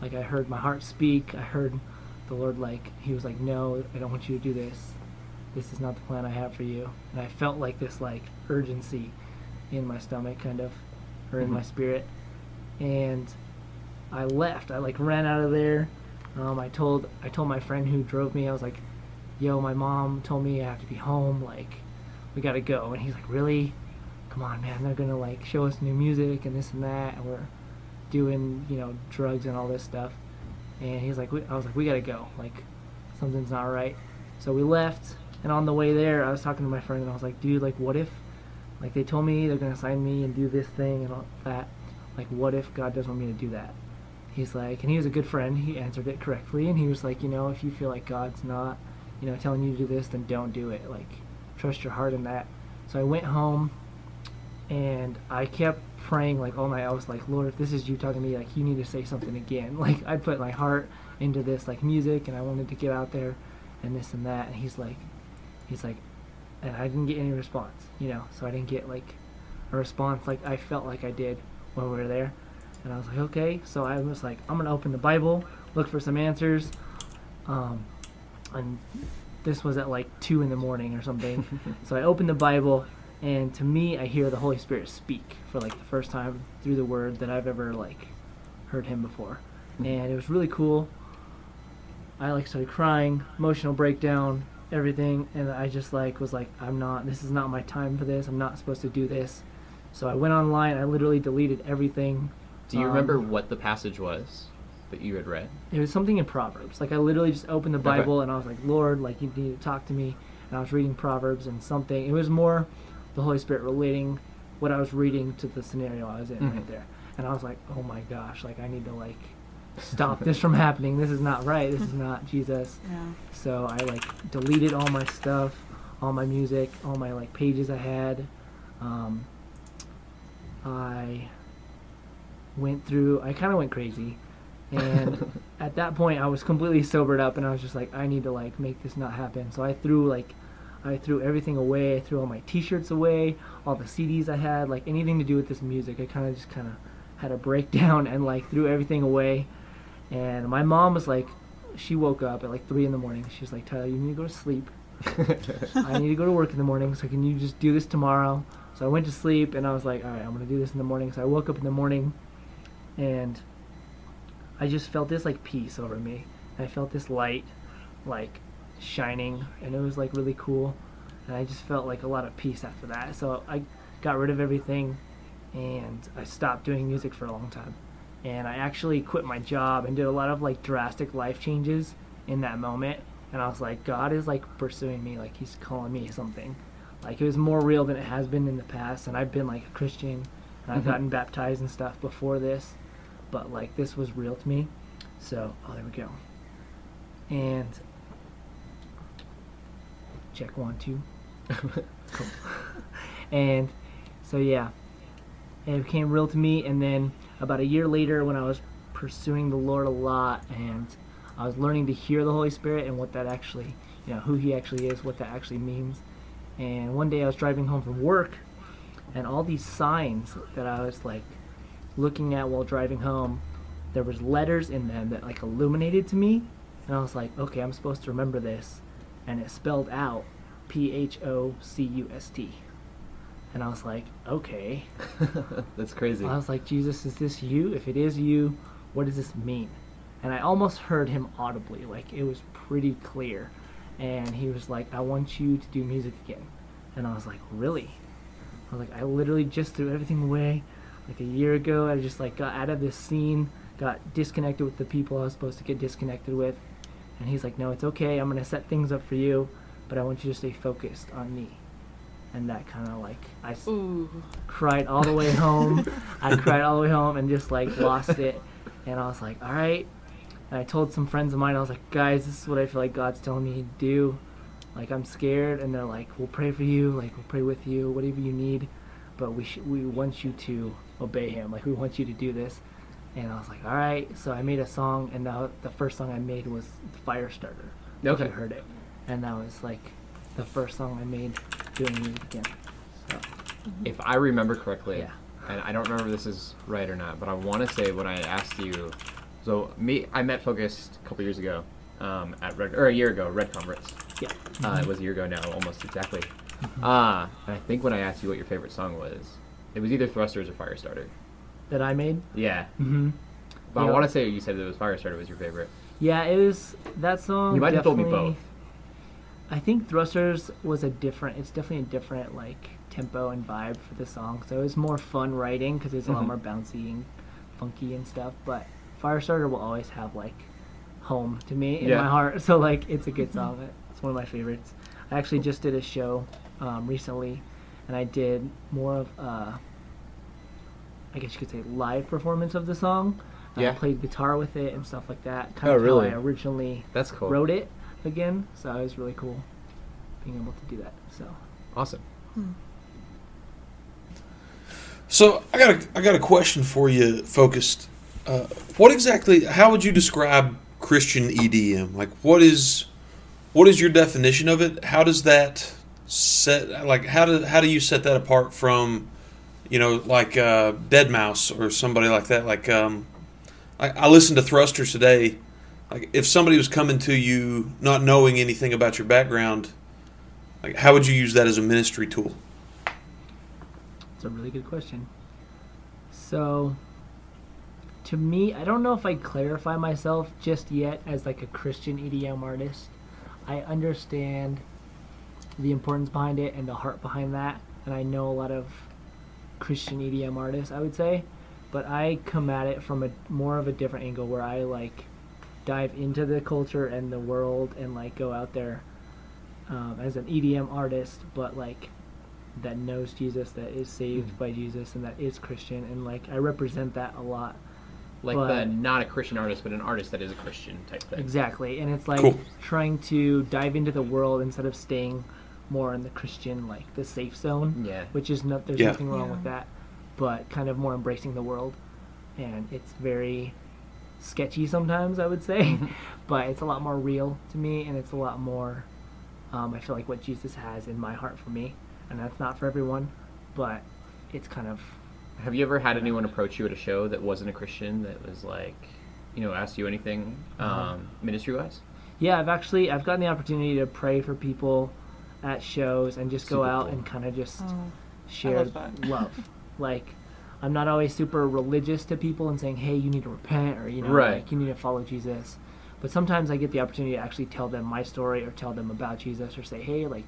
Like I heard my heart speak. I heard the Lord like He was like, "No, I don't want you to do this. This is not the plan I have for you." And I felt like this like urgency in my stomach, kind of, or in my Mhm. spirit. And I left. I like ran out of there. Um, I told I told my friend who drove me. I was like, "Yo, my mom told me I have to be home. Like, we gotta go." And he's like, "Really? Come on, man. They're gonna like show us new music and this and that, and we're doing you know drugs and all this stuff." And he's like, "I was like, we gotta go. Like, something's not right." So we left. And on the way there, I was talking to my friend, and I was like, "Dude, like, what if?" Like they told me they're gonna sign me and do this thing and all that. Like, what if God doesn't want me to do that? He's like, and he was a good friend. He answered it correctly, and he was like, you know, if you feel like God's not, you know, telling you to do this, then don't do it. Like, trust your heart in that. So I went home, and I kept praying like all night. I was like, Lord, if this is you talking to me, like you need to say something again. Like I put my heart into this like music, and I wanted to get out there, and this and that. And he's like, he's like, and I didn't get any response, you know. So I didn't get like a response like I felt like I did when we were there. And I was like, okay. So I was like, I'm gonna open the Bible, look for some answers. Um, and this was at like two in the morning or something. so I opened the Bible, and to me, I hear the Holy Spirit speak for like the first time through the Word that I've ever like heard Him before, and it was really cool. I like started crying, emotional breakdown, everything, and I just like was like, I'm not. This is not my time for this. I'm not supposed to do this. So I went online. I literally deleted everything. Do you Um, remember what the passage was that you had read? It was something in Proverbs. Like I literally just opened the Okay. Bible and I was like, Lord, like you need to talk to me. And I was reading Proverbs and something. It was more the Holy Spirit relating what I was reading to the scenario I was in Mhm. right there. And I was like, oh my gosh, like I need to like stop this from happening. This is not right. This is not Jesus. Yeah. So I like deleted all my stuff, all my music, all my like pages I had. Um, I went through. I kind of went crazy, and at that point I was completely sobered up, and I was just like, I need to like make this not happen. So I threw like, I threw everything away. I threw all my T-shirts away, all the CDs I had, like anything to do with this music. I kind of just kind of had a breakdown and like threw everything away. And my mom was like, she woke up at like three in the morning. She was like, Tyler, you need to go to sleep. I need to go to work in the morning, so can you just do this tomorrow? So I went to sleep and I was like, all right, I'm gonna do this in the morning. So I woke up in the morning, and I just felt this like peace over me. I felt this light, like shining, and it was like really cool. And I just felt like a lot of peace after that. So I got rid of everything, and I stopped doing music for a long time. And I actually quit my job and did a lot of like drastic life changes in that moment. And I was like, God is like pursuing me, like He's calling me something. Like it was more real than it has been in the past. And I've been like a Christian, and I've Mhm. gotten baptized and stuff before this, but like this was real to me. So, oh, there we go. And check one, two. Cool. and so yeah, it became real to me. And then about a year later, when I was pursuing the Lord a lot, and I was learning to hear the Holy Spirit and what that actually, you know, who He actually is, what that actually means. And one day I was driving home from work, and all these signs that I was like looking at while driving home, there was letters in them that like illuminated to me, and I was like, okay, I'm supposed to remember this, and it spelled out P H O C U S T, and I was like, okay. That's crazy. I was like, Jesus, is this you? If it is you, what does this mean? And I almost heard him audibly, like it was pretty clear. And he was like, I want you to do music again. And I was like, really? I was like, I literally just threw everything away. Like a year ago, I just like got out of this scene, got disconnected with the people I was supposed to get disconnected with. And he's like, no, it's okay. I'm gonna set things up for you, but I want you to stay focused on me. And that kind of like I Ooh. cried all the way home. I cried all the way home and just like lost it. And I was like, all right. And I told some friends of mine, I was like, guys, this is what I feel like God's telling me to do. Like I'm scared, and they're like, we'll pray for you. Like we'll pray with you, whatever you need. But we sh- we want you to obey Him. Like we want you to do this. And I was like, all right. So I made a song, and the, the first song I made was Firestarter. Okay. You heard it, and that was like the first song I made doing music again. So If I remember correctly, Yeah. and I don't remember if this is right or not, but I want to say when I asked you, so me, I met Phocust a couple years ago, um, at Red, or a year ago, Red Conference. yeah. Uh, it was a year ago now, almost exactly. And I think when I asked you what your favorite song was, it was either Thrusters or Firestarter. That I made. Yeah, Mm-hmm. but I want to say you said that it was Firestarter was your favorite. Yeah, it was that song. You might have told me both. I think Thrusters was a different. It's definitely a different like tempo and vibe for the song. So it was more fun writing because it's a lot Mhm. more bouncy and funky and stuff. But Firestarter will always have like home to me in Yeah. my heart. So like it's a good song. It's one of my favorites. I actually just did a show um, recently, and I did more of uh, I guess you could say live performance of the song. Yeah. I played guitar with it and stuff like that. Kind Oh, of really? how I originally That's cool. wrote it again. So it was really cool being able to do that. So Awesome. So I got a I got a question for you, Phocust. Uh, what exactly? How would you describe Christian EDM? Like, what is what is your definition of it? How does that set like how do how do you set that apart from you know like uh, deadmau5 or somebody like that? Like, um, I, I listened to Thrusters today. Like, if somebody was coming to you not knowing anything about your background, like how would you use that as a ministry tool? It's a really good question. So, to me, I don't know if I clarify myself just yet as like a Christian EDM artist. I understand the importance behind it and the heart behind that, and I know a lot of Christian EDM artists, I would say, but I come at it from a more of a different angle where I like dive into the culture and the world and like go out there um, as an EDM artist, but like that knows Jesus, that is saved by Jesus, and that is Christian, and like I represent that a lot. Like But- the not a Christian artist, but an artist that is a Christian type thing. Exactly, and it's like Cool. trying to dive into the world instead of staying more in the Christian, like the safe zone. Yeah. Which is not there's Yeah. nothing wrong with that, but kind of more embracing the world, and it's very sketchy sometimes I would say, but it's a lot more real to me, and it's a lot more. Um, I feel like what Jesus has in my heart for me, and that's not for everyone, but it's kind of Have you ever had anyone approach you at a show that wasn't a Christian that was like, you know, asked you anything Uh-huh. um, ministry wise? Yeah, I've actually I've gotten the opportunity to pray for people at shows and just go Super out cool. and kind of just Oh, share love love. Like I'm not always super religious to people and saying, "Hey, you need to repent," or you know, Right. like you need to follow Jesus. But sometimes I get the opportunity to actually tell them my story or tell them about Jesus or say, "Hey, like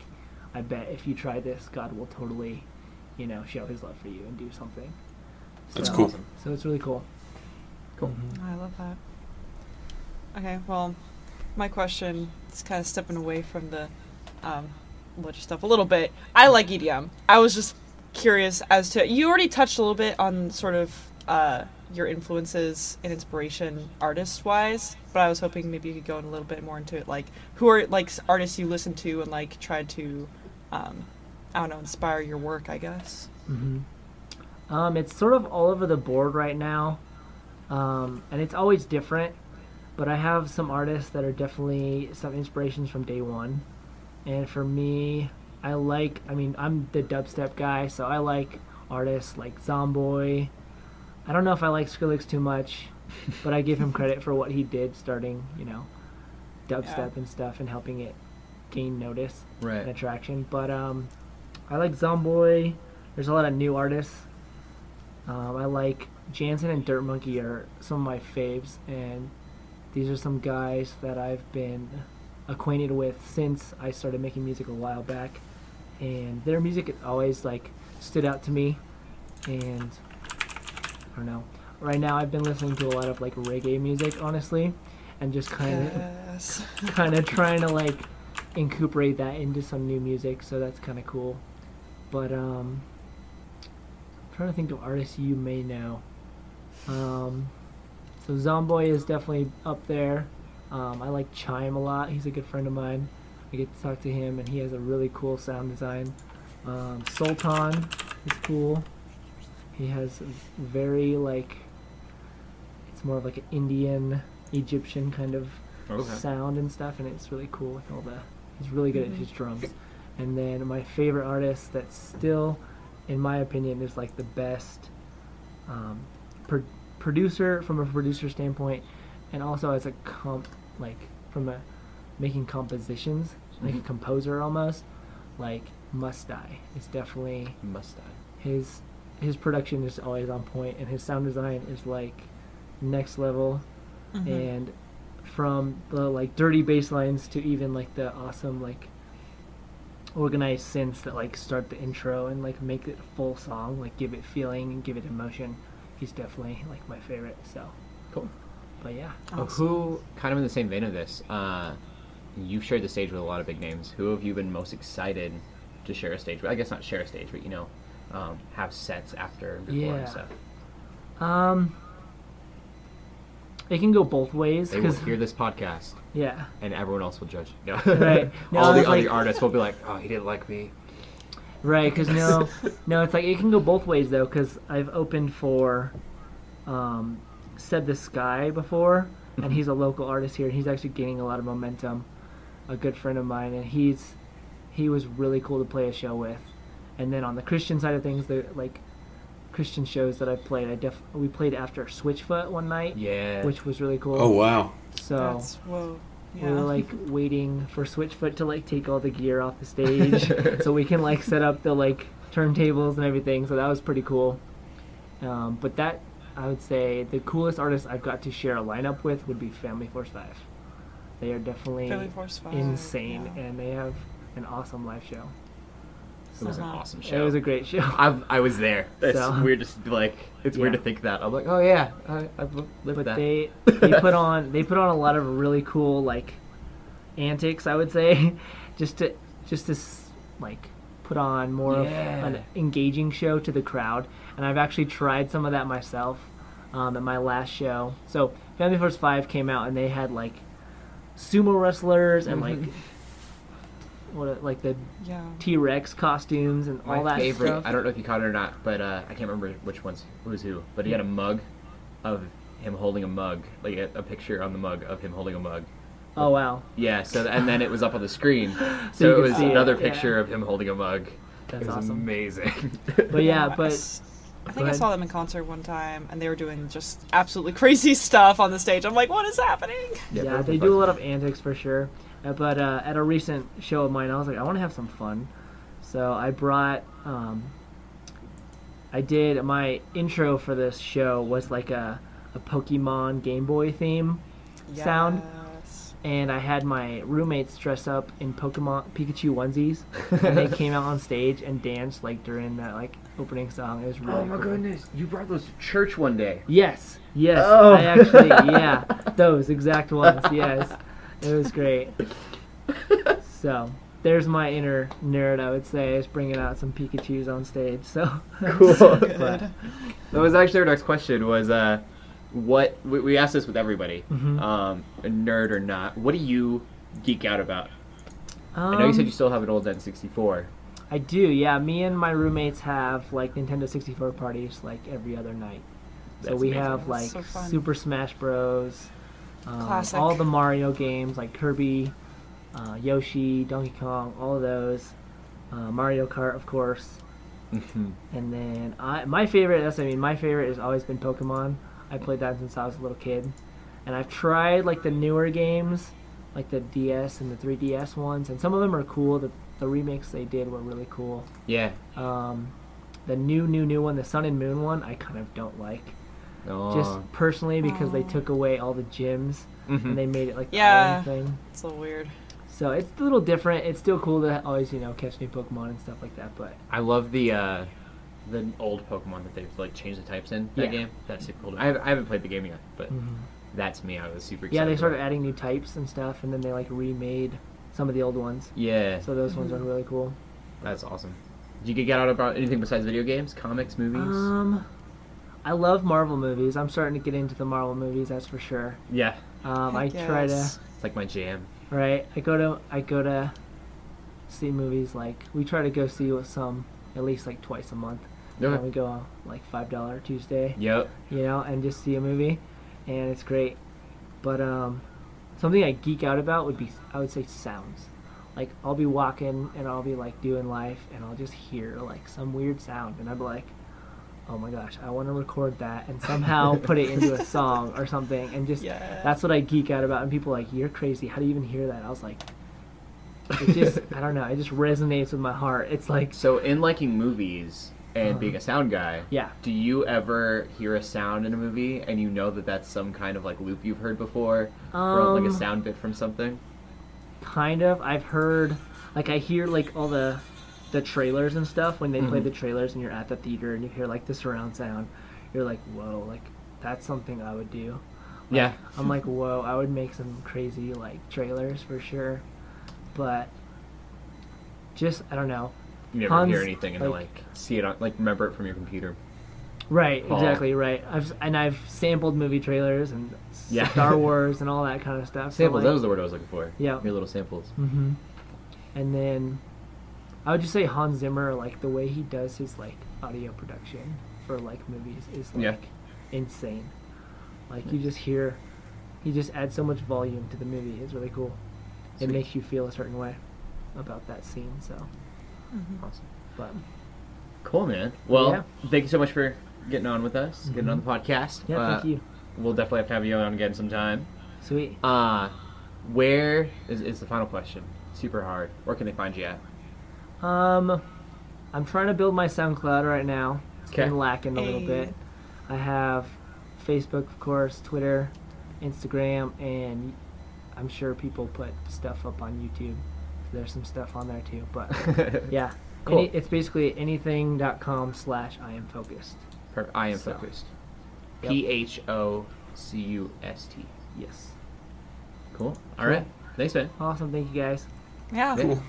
I bet if you try this, God will totally, you know, show His love for you and do something." That's cool. So it's really cool. Cool. I love that. Okay, well, my question is kind of stepping away from the um, religious stuff a little bit. I like EDM. I was just curious as to you already touched a little bit on sort of uh, your influences and inspiration artist wise, but I was hoping maybe you could go in a little bit more into it. Like, who are like artists you listen to and like try to, um, I don't know, inspire your work? I guess. Mm-hmm. Um, it's sort of all over the board right now, um, and it's always different. But I have some artists that are definitely some inspirations from day one, and for me, I like. I mean, I'm the dubstep guy, so I like artists like Zomboy. I don't know if I like Skrillex too much, but I give him credit for what he did, starting you know, dubstep Yeah. and stuff, and helping it gain notice and attraction. But um, I like Zomboy. There's a lot of new artists. Um, I like Jantsen and Dirt Monkey are some of my faves, and these are some guys that I've been acquainted with since I started making music a while back, and their music it always like stood out to me, and I don't know. Right now, I've been listening to a lot of like reggae music, honestly, and just kind of Yes. kind of trying to like incorporate that into some new music so that's kind of cool. But um I'm trying to think of artists you may know. Um so zomboy is definitely up there um, i like chime a lot he's a good friend of mine i get to talk to him and he has a really cool sound design um, sultan is cool he has very like it's more of like an indian egyptian kind of Okay. sound and stuff, and it's really cool with all the. He's really good at his drums. And then my favorite artist that still, in my opinion, is like the best um, pro- producer from a producer standpoint, and also as a comp like from a making compositions, like a Mhm. composer almost. Like Must Die is definitely Must I? his his production is always on point, and his sound design is like next level Mhm. and from the like dirty bass lines to even like the awesome like organized synths that like start the intro and like make it a full song like give it feeling and give it emotion he's definitely like my favorite so Cool. But yeah Oh, who, kind of in the same vein of this, uh, you've shared the stage with a lot of big names. Who have you been most excited to share a stage with? I guess not share a stage, but you know, um, have sets after and before Yeah. and stuff. um it can go both ways They will because hear this podcast, yeah and everyone else will judge. No. Right. No, All the other like- artists will be like, "Oh, he didn't like me." Right, because no, no, it's like it can go both ways though. Because I've opened for, um, said the sky before, and he's a local artist here, and he's actually gaining a lot of momentum. A good friend of mine, and he's he was really cool to play a show with. And then on the Christian side of things, the like Christian shows that I've played, I def we played after Switchfoot one night, Yeah. which was really cool. Oh wow. so That's whoa. Yeah. we were like waiting for Switchfoot to like take all the gear off the stage so we can like set up the like turntables and everything. So that was pretty cool. Um, but that I would say the coolest artist I've got to share a lineup with would be Family Force Five. They are definitely Family Force Five, insane yeah. and they have an awesome live show. It was an Uh-huh. awesome show. It was a great show. I've, I was there. It's So- weird to like. It's weird to think that. I'm like, oh yeah, I, I've li- lived but that. they they put on they put on a lot of really cool like antics I would say just to just to like put on more Yeah. of an engaging show to the crowd and I've actually tried some of that myself um, at my last show so Family Force 5 came out and they had like sumo wrestlers and like Mhm. what like the yeah. T-Rex costumes and My all that favorite. stuff I don't know if you caught it or not, but uh, I can't remember which one's who's who. But he had a mug of him holding a mug, like a, a picture on the mug of him holding a mug. Oh wow Yeah. So and then it was up on the screen. So So, it was see it, another yeah. picture of him holding a mug. that's it was awesome amazing. but yeah but I think I saw them in concert one time, and they were doing just absolutely crazy stuff on the stage. I'm like, what is happening? Yeah, they do a lot of antics for sure. Uh, but uh, at a recent show of mine, I was like, I want to have some fun. So I brought, um, I did my intro for this show was like a, a Pokemon Game Boy theme, Sound? Yes. and I had my roommates dress up in Pokemon Pikachu onesies, and they came out on stage and danced like during that like opening song. It was really Oh my cool. goodness! You brought those to church one day. Yes, yes. Oh. I actually, yeah, those exact ones. Yes, it was great. So there's my inner nerd. I would say is bringing out some Pikachu's on stage. So Cool. but, That was actually our next question. Was uh, what we, we asked this with everybody, Mhm. um, a nerd or not. What do you geek out about? I know you said um, you still have an old N64. I do. Yeah, me and my roommates have like Nintendo 64 parties like every other night. So we amazing. have like so. Super Smash Bros. Um, Classic. all the Mario games like Kirby, uh, Yoshi, Donkey Kong, all of those. Uh, Mario Kart, of course. And then I, my favorite, that's I mean, my favorite has always been Pokemon. I played that since I was a little kid, and I've tried like the newer games, like the DS and the 3DS ones, and some of them are cool. The the remakes they did were really cool. yeah. Um, the new new new one, the Sun and Moon one, I kind of don't like. Oh. Just personally because they took away all the gyms Mhm. and they made it like the Yeah. island thing. It's a little weird. So it's a little different. It's still cool to always you know catch new Pokemon and stuff like that, but I love the uh, the old Pokemon that they've like changed the types in that Yeah. game. That's super cool. to me. I, have, I haven't played the game yet, but Mhm. that to me, I was super excited. yeah, they started about. adding new types and stuff, and then they like remade some of the old ones. Yeah, So those ones are really cool. that's awesome. Did you get out about anything besides video games, comics, movies? Um, I love Marvel movies. I'm starting to get into the Marvel movies, that's for sure. yeah, Um, I Heck try to. it's like my jam. right. I go to I go to see movies like we try to go see some at least like twice a month. Okay. We go on like five dollar Tuesday, Yep. you know, and just see a movie, and it's great. But um, something I geek out about would be I would say sounds. Like I'll be walking and I'll be like doing life and I'll just hear like some weird sound and I'm like, oh my gosh, I want to record that and somehow put it into a song or something and just Yeah. that's what I geek out about. And people are like, you're crazy. How do you even hear that? I was like, it just I don't know. It just resonates with my heart. It's like So, in liking movies and Uh-huh. being a sound guy, yeah. do you ever hear a sound in a movie and you know that that's some kind of like loop you've heard before, or like a Um, sound bit from something? kind of i've heard like i hear like all the the trailers and stuff when they play Mhm. the trailers and you're at the theater and you hear like the surround sound you're like whoa like that's something i would do Like, Yeah. i'm like whoa i would make some crazy like trailers for sure but just i don't know You never hear anything and like- like see it on like remember it from your computer. right Paul. exactly right i've and i've sampled movie trailers and Yeah. star wars and all that kind of stuff so, Samples. like- that was the word I was looking for. Yeah. Your little samples. hmm And then I would just say Hans Zimmer, like the way he does his like audio production for like movies is like Yeah. insane. Like you just hear, he just adds so much volume to the movie. It's really cool. It makes you feel a certain way about that scene. So, Awesome. but Cool, man. Well, Yeah. thank you so much for getting on with us, getting on the podcast. yeah, Uh, thank you. We'll definitely have to have you on again sometime. Sweet. Uh, where is, is the final question? Super hard. Where can they find you at? Um, I'm trying to build my SoundCloud right now. It's Okay. been lacking a little Hey. bit. I have Facebook, of course, Twitter, Instagram, and I'm sure people put stuff up on YouTube. There's some stuff on there too, but yeah, Cool. Any, it's basically anything.com slash I am Phocust. Perfect. I am So. Phocust. Yep. P H O C U S T. Yes. Cool. All Cool. right. Thanks, man. Awesome. Thank you guys. Yeah. Cool.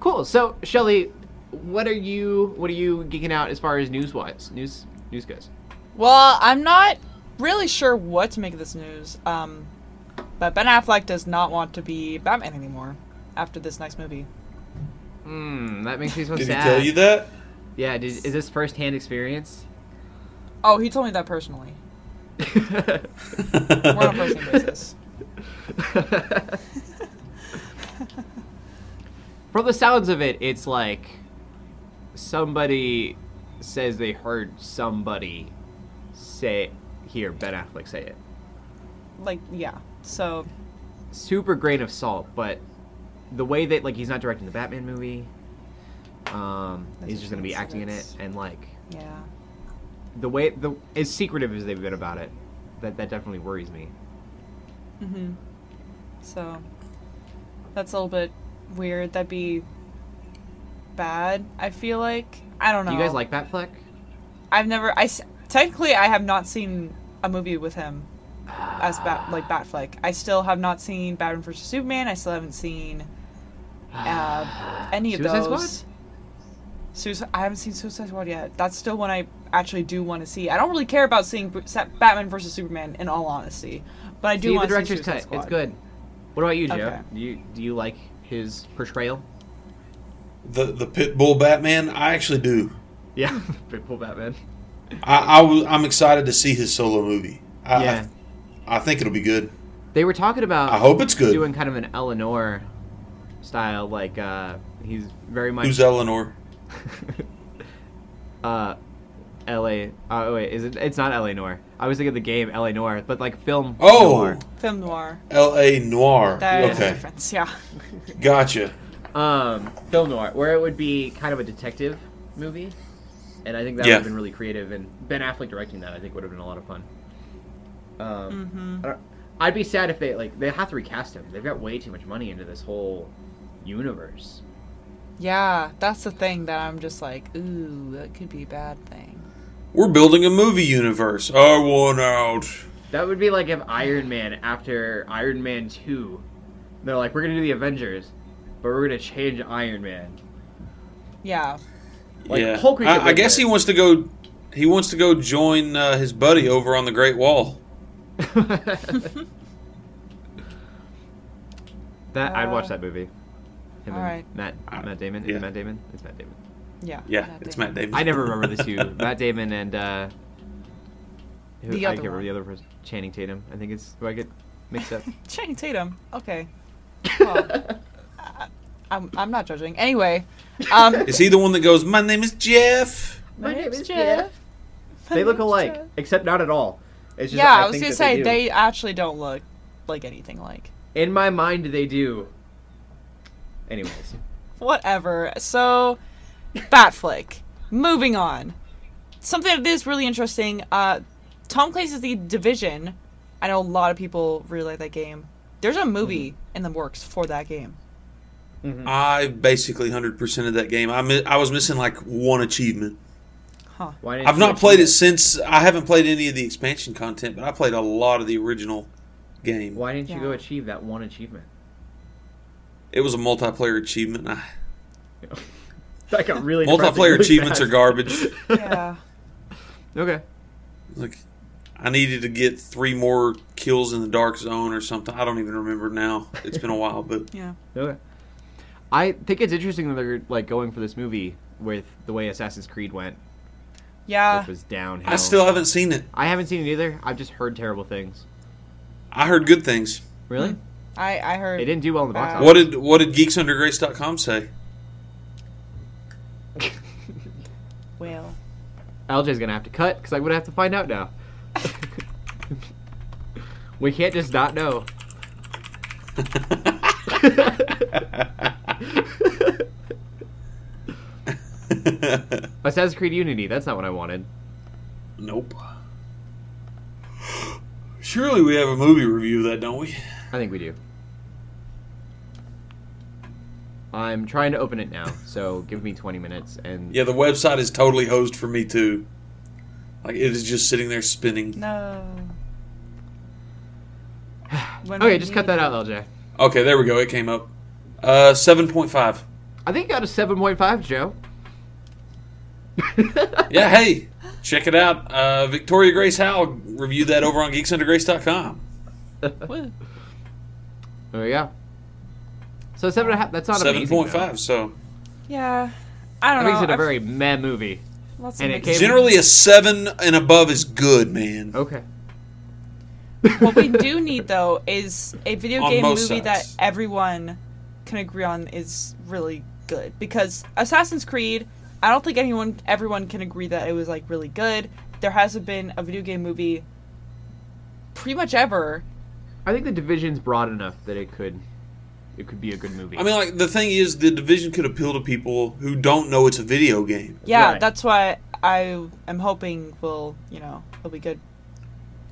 Cool. So, Shelly, what are you what are you geeking out as far as news wise? News news goes. Well, I'm not really sure what to make of this news. Um, but Ben Affleck does not want to be Batman anymore after this next movie. Hmm, that makes me so Did he sad. tell you that? Yeah, did, is this first hand experience? Oh, he told me that personally. We're on a first name basis. From the sounds of it, it's like somebody says they heard somebody say, "Here, Ben Affleck say it." Like, yeah. So, Super grain of salt, but the way that like he's not directing the Batman movie, um, That's he's just gonna be acting in it, and like yeah. the way the as secretive as they've been about it, that that definitely worries me. Mm-hmm. So, that's a little bit weird. That'd be bad, I feel like. I don't know. Do you guys like Batfleck? I've never. I technically I have not seen a movie with him as Bat like Batfleck. I still have not seen Batman vs Superman. I still haven't seen uh, any of Suicide those. Squad? Suicide. I haven't seen Suicide Squad yet. That's still one I actually do want to see. I don't really care about seeing B- Batman vs Superman in all honesty, but I do See want the to see director's Suicide cut. Squad. It's good. What about you, Joe? Okay. Do you do you like his portrayal? The the Pitbull Batman. I actually do. Yeah, Pitbull Batman. I, I w- I'm excited to see his solo movie. I, yeah, I, I think it'll be good. they were talking about. I hope it's good. Doing kind of an Eleanor style, like uh, he's very much. Who's Eleanor? uh, L.A. Oh wait, is it? It's not L.A. Noir. I was thinking of the game L.A. Noir, but like film. Oh, noir. Film noir. L.A. Noir. That is the okay, difference. Yeah. gotcha. um, film noir, where it would be kind of a detective movie, and I think that Yeah. would have been really creative. And Ben Affleck directing that, I think, would have been a lot of fun. Um, Mm-hmm. I don't, I'd be sad if they like they have to recast him. They've got way too much money into this whole universe. Yeah, that's the thing that I'm just like, ooh, that could be a bad thing. We're building a movie universe. I want out. That would be like if Iron Man after Iron Man two, they're like, we're gonna do the Avengers, but we're gonna change Iron Man. Yeah. Like, yeah, Hulk I, I live guess he wants to go. He wants to go join uh, his buddy over on the Great Wall. That I'd watch Uh, that movie. Him alright. Matt Uh, Matt Damon. Is yeah. it Matt Damon? It's Matt Damon. Yeah. Yeah, Matt it's Damon. Matt Damon. I never remember the two. Matt Damon and uh, who, The I other can't remember the other person. Channing Tatum. I think it's. Do I get mixed up? Channing Tatum. Okay. Well, I, I'm, I'm not judging. Anyway, um, Is he the one that goes? My name is Jeff. my name is Jeff. they look alike, Jeff. except not at all. It's just Yeah, I, was think gonna say do. they, actually don't look like anything like. In my mind, they do. Anyways, Whatever. So, Batfleck. Moving on. Something that is really interesting. Uh, Tom Clancy's The Division. I know a lot of people really like that game. There's a movie in the works for that game. I basically hundred percent of that game. I mi- I was missing like one achievement. Why I've not played it since. I haven't played any of the expansion content, but I played a lot of the original game. Why didn't you go achieve that one achievement? It was a multiplayer achievement. I, That got really multiplayer really achievements fast. are garbage. Yeah. Okay. Like, I needed to get three more kills in the dark zone or something. I don't even remember now. It's been a while, but Yeah. Okay. I think it's interesting that they're like going for this movie with the way Assassin's Creed went, Yeah. which was downhill. I still haven't seen it. I haven't seen it either. I've just heard terrible things. I heard good things. Really? I I heard. It didn't do well in the box Uh, office. What did what did geeksundergrace.com say? Well. LJ's gonna have to cut because I'm gonna have to find out now. we can't just not know. Assassin's Creed Unity. That's not what I wanted. nope. Surely we have a movie review of that, don't we? I think we do. I'm trying to open it now, so give me 20 minutes and Yeah, the website is totally hosed for me too. Like it is just sitting there spinning. No. When Okay, we just cut need- that out, LJ. Okay, there we go. It came up. Uh, seven point five. I think you got a 7.5, Joe. Yeah, hey, check it out. Uh, Victoria Grace Howell reviewed that over on geeksundergrace.com. Woo. There we go. So seven and a half. That's not Seven amazing, point though. five. So Yeah. I don't That know. makes it a I've- very meh movie. lots and of it came- generally a seven and above is good, man. Okay. what we do need though is a video On game most movie that everyone can agree on is really good because Assassin's Creed I don't think anyone everyone can agree that it was like really good. There hasn't been a video game movie pretty much ever. I think the division's broad enough that it could, it could be a good movie. I mean, like the thing is, the division could appeal to people who don't know it's a video game. Yeah, Right. that's why I am hoping will, you know, it'll be good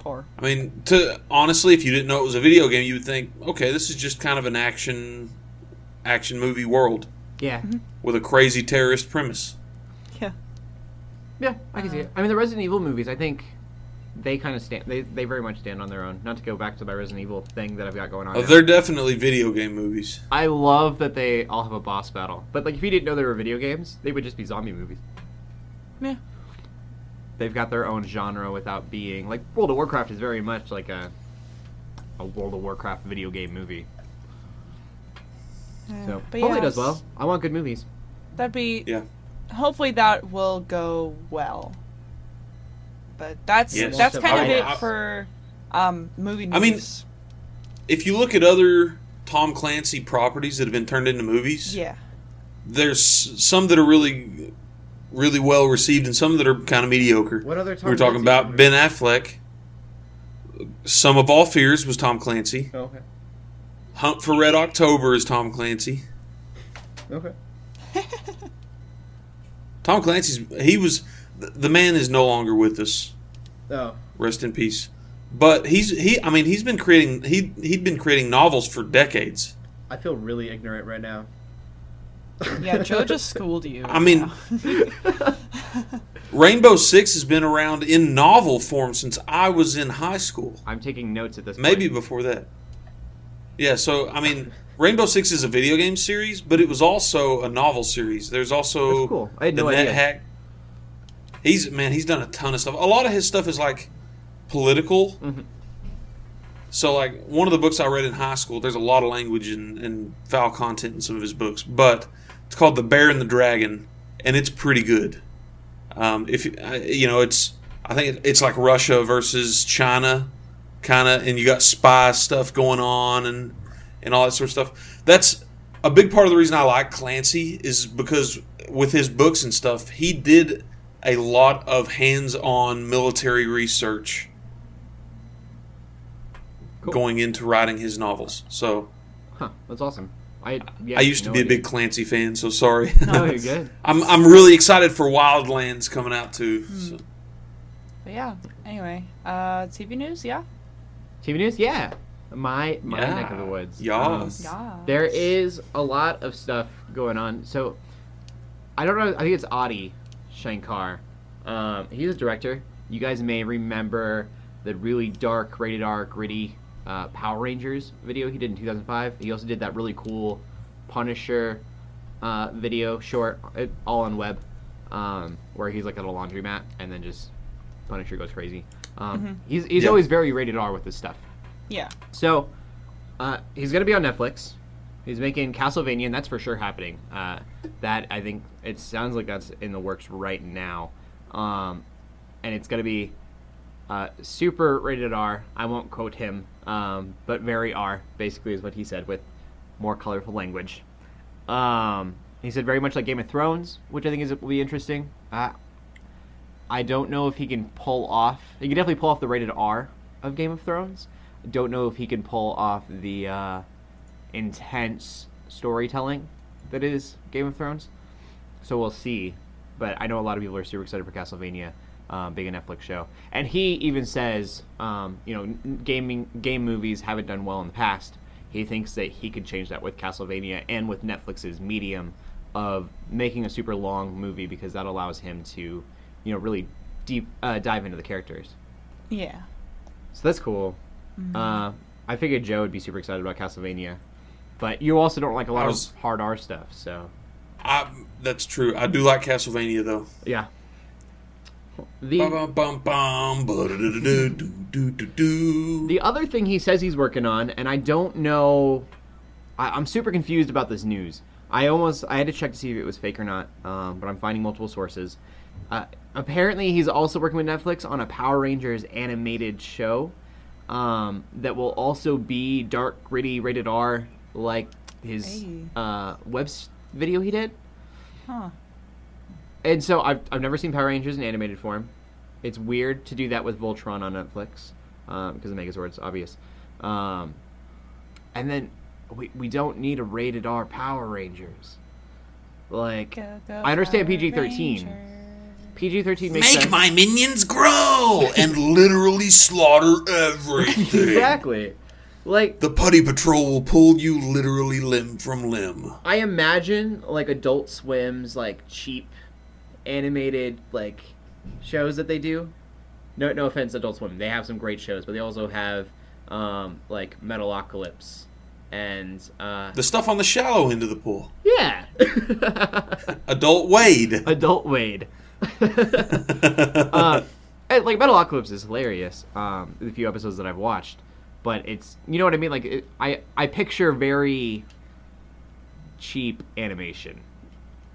for. I mean, to honestly, if you didn't know it was a video game, you would think, okay, this is just kind of an action, action movie world yeah, mm-hmm. with a crazy terrorist premise. Yeah. yeah, I can see it. Uh, I mean, the Resident Evil movies, I think they kind of stand. They they very much stand on their own. Not to go back to my Resident Evil thing that I've got going on. Oh, now. they're definitely video game movies. I love that they all have a boss battle. But like, if you didn't know they were video games, they would just be zombie movies. Yeah. They've got their own genre without being like World of Warcraft is very much like a a World of Warcraft video game movie. So But hopefully yeah, it does well. I want good movies. That'd be Yeah. Hopefully that will go well. But that's Yes. that's kind of I- it I- for um movie news. I mean, If you look at other Tom Clancy properties that have been turned into movies, yeah. there's some that are really, really well received and some that are kind of mediocre. What other we were talking about Ben Affleck. Sum of All Fears was Tom Clancy. okay. Hunt for Red October is Tom Clancy. Okay. Tom Clancy's he was the- the man is no longer with us. Oh. Rest in peace. But he's he I mean he's been creating he he'd been creating novels for decades. I feel really ignorant right now. Yeah, Joe just schooled you. I mean Rainbow Six has been around in novel form since I was in high school. I'm taking notes at this Maybe point. before that. Yeah, so I mean Rainbow Six is a video game series, but it was also a novel series. There's also That's cool. I had the no idea. NetHack. He's man, he's done a ton of stuff. A lot of his stuff is like political. Mhm. So like one of the books I read in high school, there's a lot of language and, and foul content in some of his books, but it's called The Bear and the Dragon, and it's pretty good. Um, if you- know, it's I think it's like Russia versus China, kind of, and you got spy stuff going on and and all that sort of stuff. That's a big part of the reason I like Clancy is because with his books and stuff, he did a lot of hands-on military research Cool. going into writing his novels. So Huh, that's awesome. I yeah, I used to no be a big Clancy fan, so sorry. No, you're good. I'm I'm really excited for Wildlands coming out too. So. But yeah. Anyway, uh, TV news. Yeah. TV news, yeah. My my Yeah. neck of the woods. Yes. Yeah. There is a lot of stuff going on. So, I don't know. I think it's Adi Shankar. Um, he's a director. You guys may remember the really dark, rated R, gritty uh, Power Rangers video he did in 2005. He also did that really cool Punisher uh, video short, uh, all on web, um, where he's like at a laundromat and then just Punisher goes crazy. Um, He's he's Yeah. always very rated R with this stuff. Yeah. So, uh, he's going to be on Netflix. He's making Castlevania, and that's for sure happening. Uh, that I think it sounds like that's in the works right now, um, and it's going to be uh, super rated R. I won't quote him, um, but very R, basically, is what he said with more colorful language. Um, he said very much like Game of Thrones, which I think is will be interesting. Uh, I don't know if he can pull off. He can definitely pull off the rated R of Game of Thrones. Don't know if he can pull off the uh, intense storytelling that is Game of Thrones. So we'll see. But I know a lot of people are super excited for Castlevania, um, being a Netflix show. And he even says, um, you know, gaming game movies haven't done well in the past. He thinks that he could change that with Castlevania and with Netflix's medium of making a super long movie because that allows him to, you know, really deep uh, dive into the characters. Yeah. So that's cool. Uh, I figured Joe would be super excited about Castlevania, but you also don't like a lot was- of hard R stuff. So I, that's true. I do like Castlevania though. yeah. The the other thing he says he's working on, and I don't know, I, I'm super confused about this news. I almost I had to check to see if it was fake or not, um, but I'm finding multiple sources. Uh, apparently, he's also working with Netflix on a Power Rangers animated show um, that will also be dark, gritty, rated R, like his hey. uh, web video he did. Huh. And so I've, I've never seen Power Rangers in animated form. It's weird to do that with Voltron on Netflix because um, the Megazord's obvious. Um, and then we, we don't need a rated R Power Rangers. Like, go, go, I understand PG 13 PG thirteen makes Make sense. my minions grow and literally slaughter everything. exactly. Like The Putty Patrol will pull you literally limb from limb. I imagine like Adult Swim's like cheap animated like shows that they do. No, no offense, Adult Swim. They have some great shows, but they also have um, like Metalocalypse and uh, The stuff on the shallow end of the pool. yeah, Adult Wade. Adult Wade. uh, like Metalocalypse is hilarious. Um, the few episodes that I've watched, but it's you know what I mean. Like it, I I picture very cheap animation.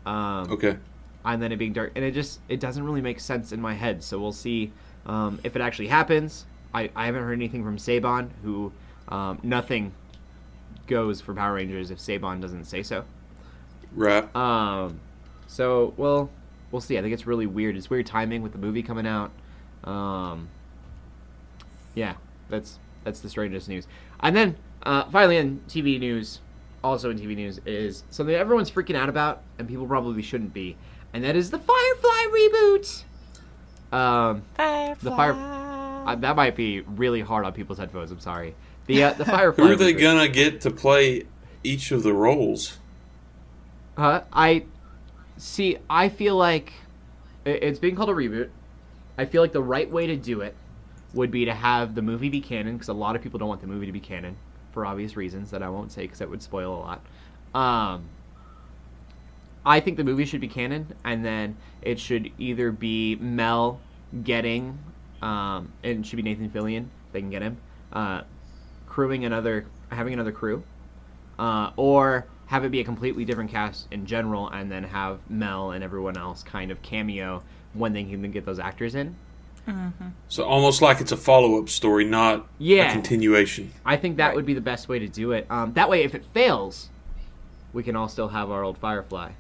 Um, Okay. and then it being dark, and it just it doesn't really make sense in my head. So we'll see um, if it actually happens. I, I haven't heard anything from Saban, who um, nothing goes for Power Rangers if Saban doesn't say so. Right. Um, so well, we'll see. I think it's really weird. It's weird timing with the movie coming out. Um, yeah, that's that's the strangest news. And then uh, finally, in TV news, also in TV news, is something everyone's freaking out about, and people probably shouldn't be, and that is the Firefly reboot. Um, Firefly. the fire. Uh, that might be really hard on people's headphones. I'm sorry. The uh, the Firefly. Who are they reboot. gonna get to play each of the roles? Uh, I see. I feel like it's being called a reboot. I feel like the right way to do it would be to have the movie be canon because a lot of people don't want the movie to be canon for obvious reasons that I won't say because that would spoil a lot. Um, I think the movie should be canon, and then it should either be Mal getting, um, and it should be Nathan Fillion. if They can get him, uh, crewing another, having another crew, uh, or have it be a completely different cast in general, and then have Mal and everyone else kind of cameo when they can get those actors in. So almost like it's a follow-up story, not Yeah. a continuation. I think that Right. would be the best way to do it. Um, that way, if it fails, we can all still have our old Firefly.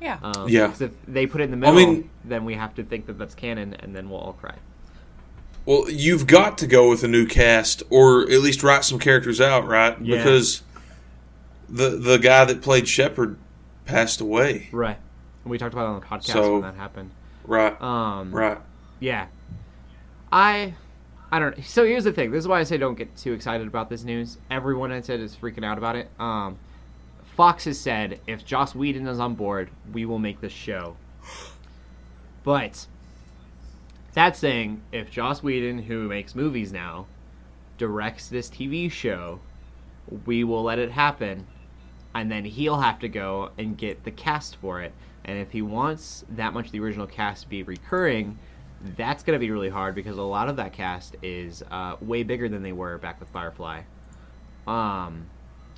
Yeah. Um, Yeah. 'cause if they put it in the I middle, mean- then we have to think that that's canon, and then we'll all cry. Well, you've got to go with a new cast, or at least write some characters out, right? Yeah. Because the the guy that played Shepard passed away, Right. And we talked about it on the podcast So- when that happened. right? Um, right. Yeah. I I don't so here's the thing. This is why I say don't get too excited about this news. Everyone I said is freaking out about it. Um Fox has said if Joss Whedon is on board, we will make this show. But that's saying if Joss Whedon, who makes movies now, directs this TV show, we will let it happen, and then he'll have to go and get the cast for it. And if he wants that much of the original cast to be recurring, that's going to be really hard because a lot of that cast is uh, way bigger than they were back with Firefly, um,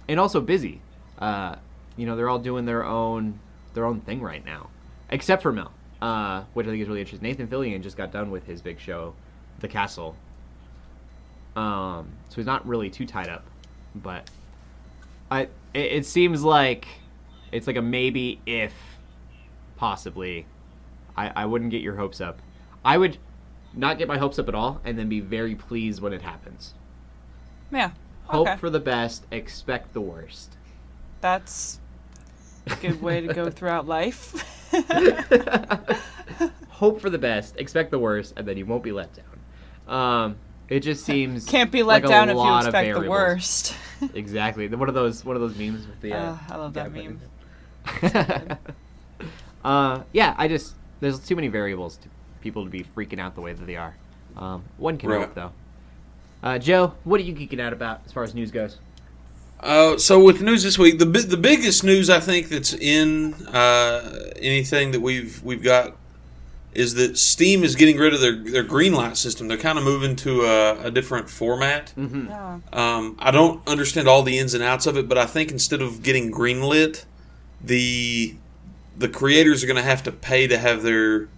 and also busy. Uh, you know, they're all doing their own their own thing right now, except for Mal, uh, which I think is really interesting. Nathan Fillion just got done with his big show, The Castle. Um, so he's not really too tied up, but I it, it seems like it's like a maybe if possibly. I, I wouldn't get your hopes up. I would not get my hopes up at all and then be very pleased when it happens. Yeah. Hope for the best, expect the worst. That's a good way to go throughout life. Hope for the best, expect the worst, and then you won't be let down. Um, it just seems Can't be let like down if you expect the worst. Exactly. One of those one of those memes with the. Uh, Uh, I love that guy meme. putting- uh, yeah, I just there's too many variables to people to be freaking out the way that they are. Um, one can Right. hope though. Uh, Joe, what are you geeking out about as far as news goes? Uh, so with news this week, the the biggest news I think that's in uh, anything that we've we've got is that Steam is getting rid of their their green light system. They're kind of moving to a, a different format. Yeah. Um, I don't understand all the ins and outs of it, but I think instead of getting greenlit, the the creators are going to have to pay to have their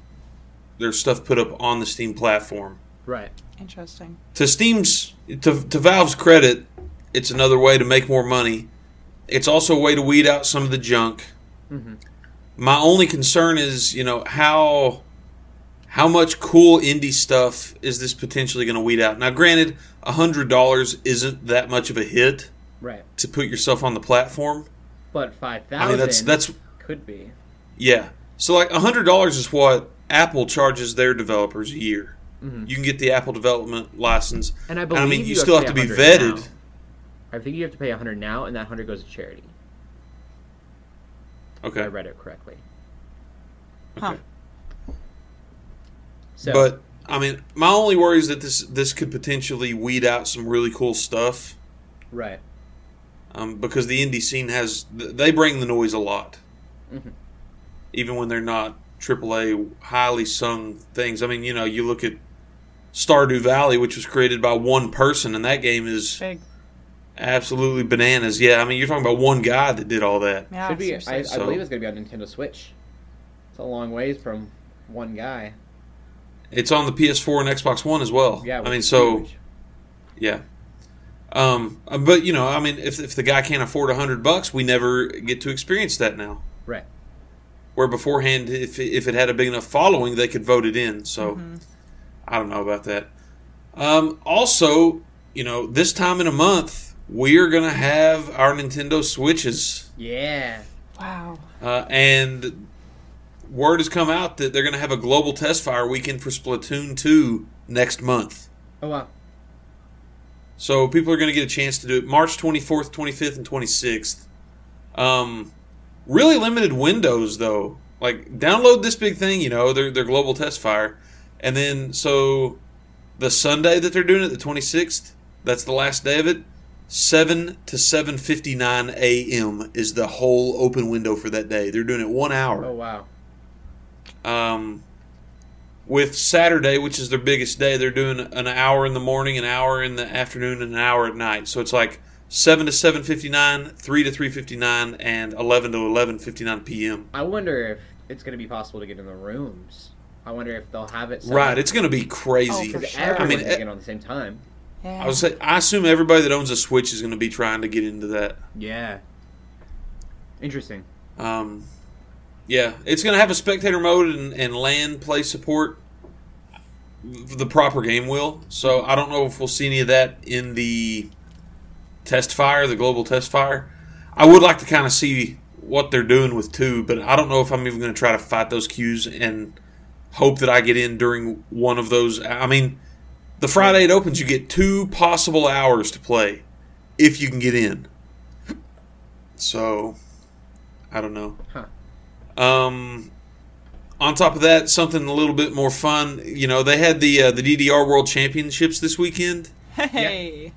their stuff put up on the Steam platform. Right. Interesting. To Steam's to to Valve's credit, it's another way to make more money. It's also a way to weed out some of the junk. My only concern is, you know, how how much cool indie stuff is this potentially going to weed out? Now, granted, hundred dollars isn't that much of a hit Right. to put yourself on the platform. But five thousand. I mean, that's that's could be. yeah. So like hundred dollars is what Apple charges their developers a year. Mm-hmm. You can get the Apple development license, And I And believe mean, you you have still to have to be vetted. now. I think you have to pay 100 now, and that 100 goes to charity. If I read it correctly. Huh. Okay. So, but I mean, my only worry is that this this could potentially weed out some really cool stuff right. um, because the indie scene has they bring the noise a lot, Mhm. even when they're not AAA highly sung things. I mean, you know, you look at Stardew Valley, which was created by one person, and that game is Big. absolutely bananas. Yeah, I mean, you're talking about one guy that did all that. Yeah. Should be. I, I. So- believe it's going to be on Nintendo Switch. It's a long ways from one guy. It's on the PS4 and Xbox One as well. Yeah. I mean, so huge. yeah. Um, but you know, I mean, if if the guy can't afford a hundred bucks, we never get to experience that now. Right. Where beforehand, if if it had a big enough following, they could vote it in. So I don't know about that. Um, also, you know, this time in a month, we are gonna have our Nintendo Switches, Yeah. Wow. uh, and word has come out that they're gonna have a global test fire weekend for Splatoon two next month. Oh wow. So people are going to get a chance to do it March 24th, 25th, and 26th. Um, really limited windows though. Like download this big thing, you know, their their global test fire, and then so the Sunday that they're doing it, the 26th, that's the last day of it. 7 to 7:59 a.m. is the whole open window for that day. They're doing it 1 hour Oh wow. Um, with Saturday, which is their biggest day, they're doing an hour in the morning, an hour in the afternoon, and an hour at night. So it's like seven to seven fifty nine, three to three fifty nine, and eleven to eleven fifty nine p.m. I wonder if it's going to be possible to get in the rooms. I wonder if they'll have it. set Right, it's going to be crazy. Oh, for sure. I mean, can get on the same time. Yeah. I would say I assume everybody that owns a Switch is going to be trying to get into that. Yeah. Interesting. Um, yeah, it's going to have a spectator mode and, and LAN play support. The proper game will. So I don't know if we'll see any of that in the test fire, the global test fire. I would like to kind of see what they're doing with two, but I don't know if I'm even going to try to fight those queues and hope that I get in during one of those. I mean, the Friday it opens, you get two possible hours to play if you can get in. So, I don't know. Huh. Um, on top of that, something a little bit more fun. You know, they had the uh, the DDR World Championships this weekend, Hey.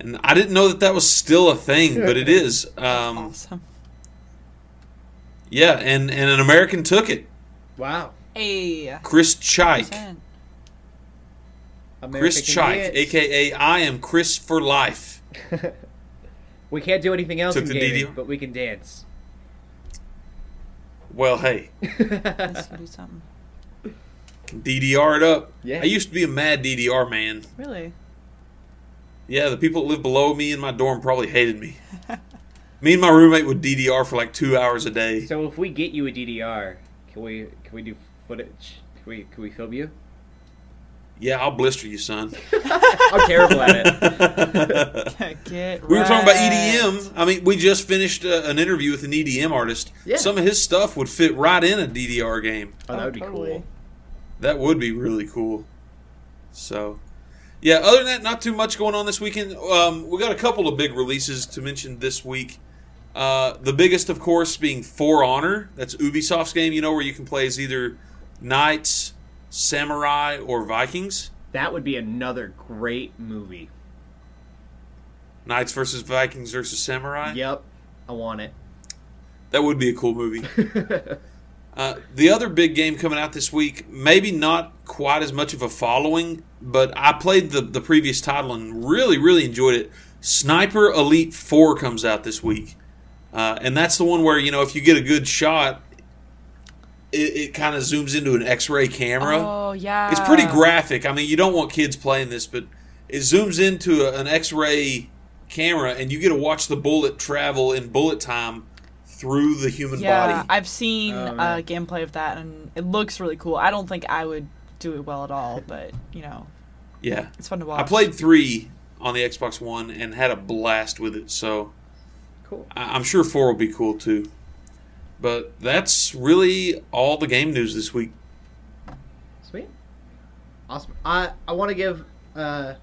and I didn't know that that was still a thing, but it is. Um, awesome. yeah, and and an American took it. Wow. Hey. Chris Chike. percent. Chris Chike, dance. aka I am Chris for life. We can't do anything else Took in the gaming, DDR. but we can dance. Well, hey, Let's do something. DDR it up. Yeah. I used to be a mad DDR man. Really? Yeah, the people that lived below me in my dorm probably hated me. me and my roommate would DDR for like two hours a day. So if we get you a DDR, can we can we do footage? Can we can we film you? Yeah, I'll blister you, son. I'm terrible at it. Get We were talking about. EDM. I mean, we just finished uh, an interview with an EDM artist. Yeah. Some of his stuff would fit right in a DDR game. Oh, that would be totally. cool. That would be really cool. So, yeah. Other than that, not too much going on this weekend. Um, we got a couple of big releases to mention this week. Uh, the biggest, of course, being For Honor. That's Ubisoft's game. You know where you can play as either knights, samurai, or Vikings. That would be another great movie. Knights versus Vikings versus samurai. Yep, I want it. That would be a cool movie. Uh, the other big game coming out this week, maybe not quite as much of a following, but I played the, the previous title and really, really enjoyed it. Sniper Elite 4 comes out this week. Uh, and that's the one where, you know, if you get a good shot, it, it kind of zooms into an X ray camera. Oh yeah. It's pretty graphic. I mean, you don't want kids playing this, but it zooms into a, an X-ray camera, and you get to watch the bullet travel in bullet time through the human Yeah, body. I've seen Oh, uh, gameplay of that, and it looks really cool. I don't think I would do it well at all, but you know, yeah, it's fun to watch. I played three on the Xbox One and had a blast with it. So Cool. I- I'm sure four will be cool too. But that's really all the game news this week. Sweet. Awesome. I I want to give uh,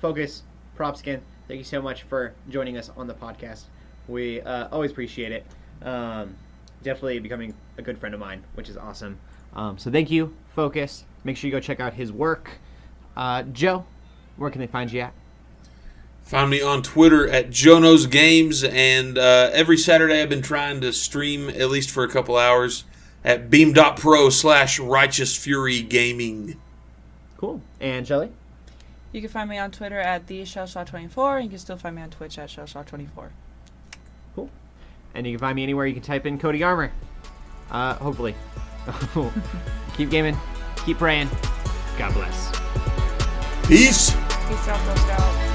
Phocust props again. Thank you so much for joining us on the podcast. We uh, always appreciate it. Um, definitely becoming a good friend of mine, which is awesome. Um, so thank you, Phocust. Make sure you go check out his work. Uh, Joe, where can they find you at? Find me on Twitter at Jono's Games, and uh, every Saturday I've been trying to stream at least for a couple hours at beam.pro slash righteous fury gaming. Cool. And Shelly? You can find me on Twitter at the Shellshot24, and you can still find me on Twitch at Shellshot24. Cool. And you can find me anywhere you can type in Cody Armor. Uh, hopefully. keep gaming. Keep praying. God bless. Peace! Peace out, Girl Scout.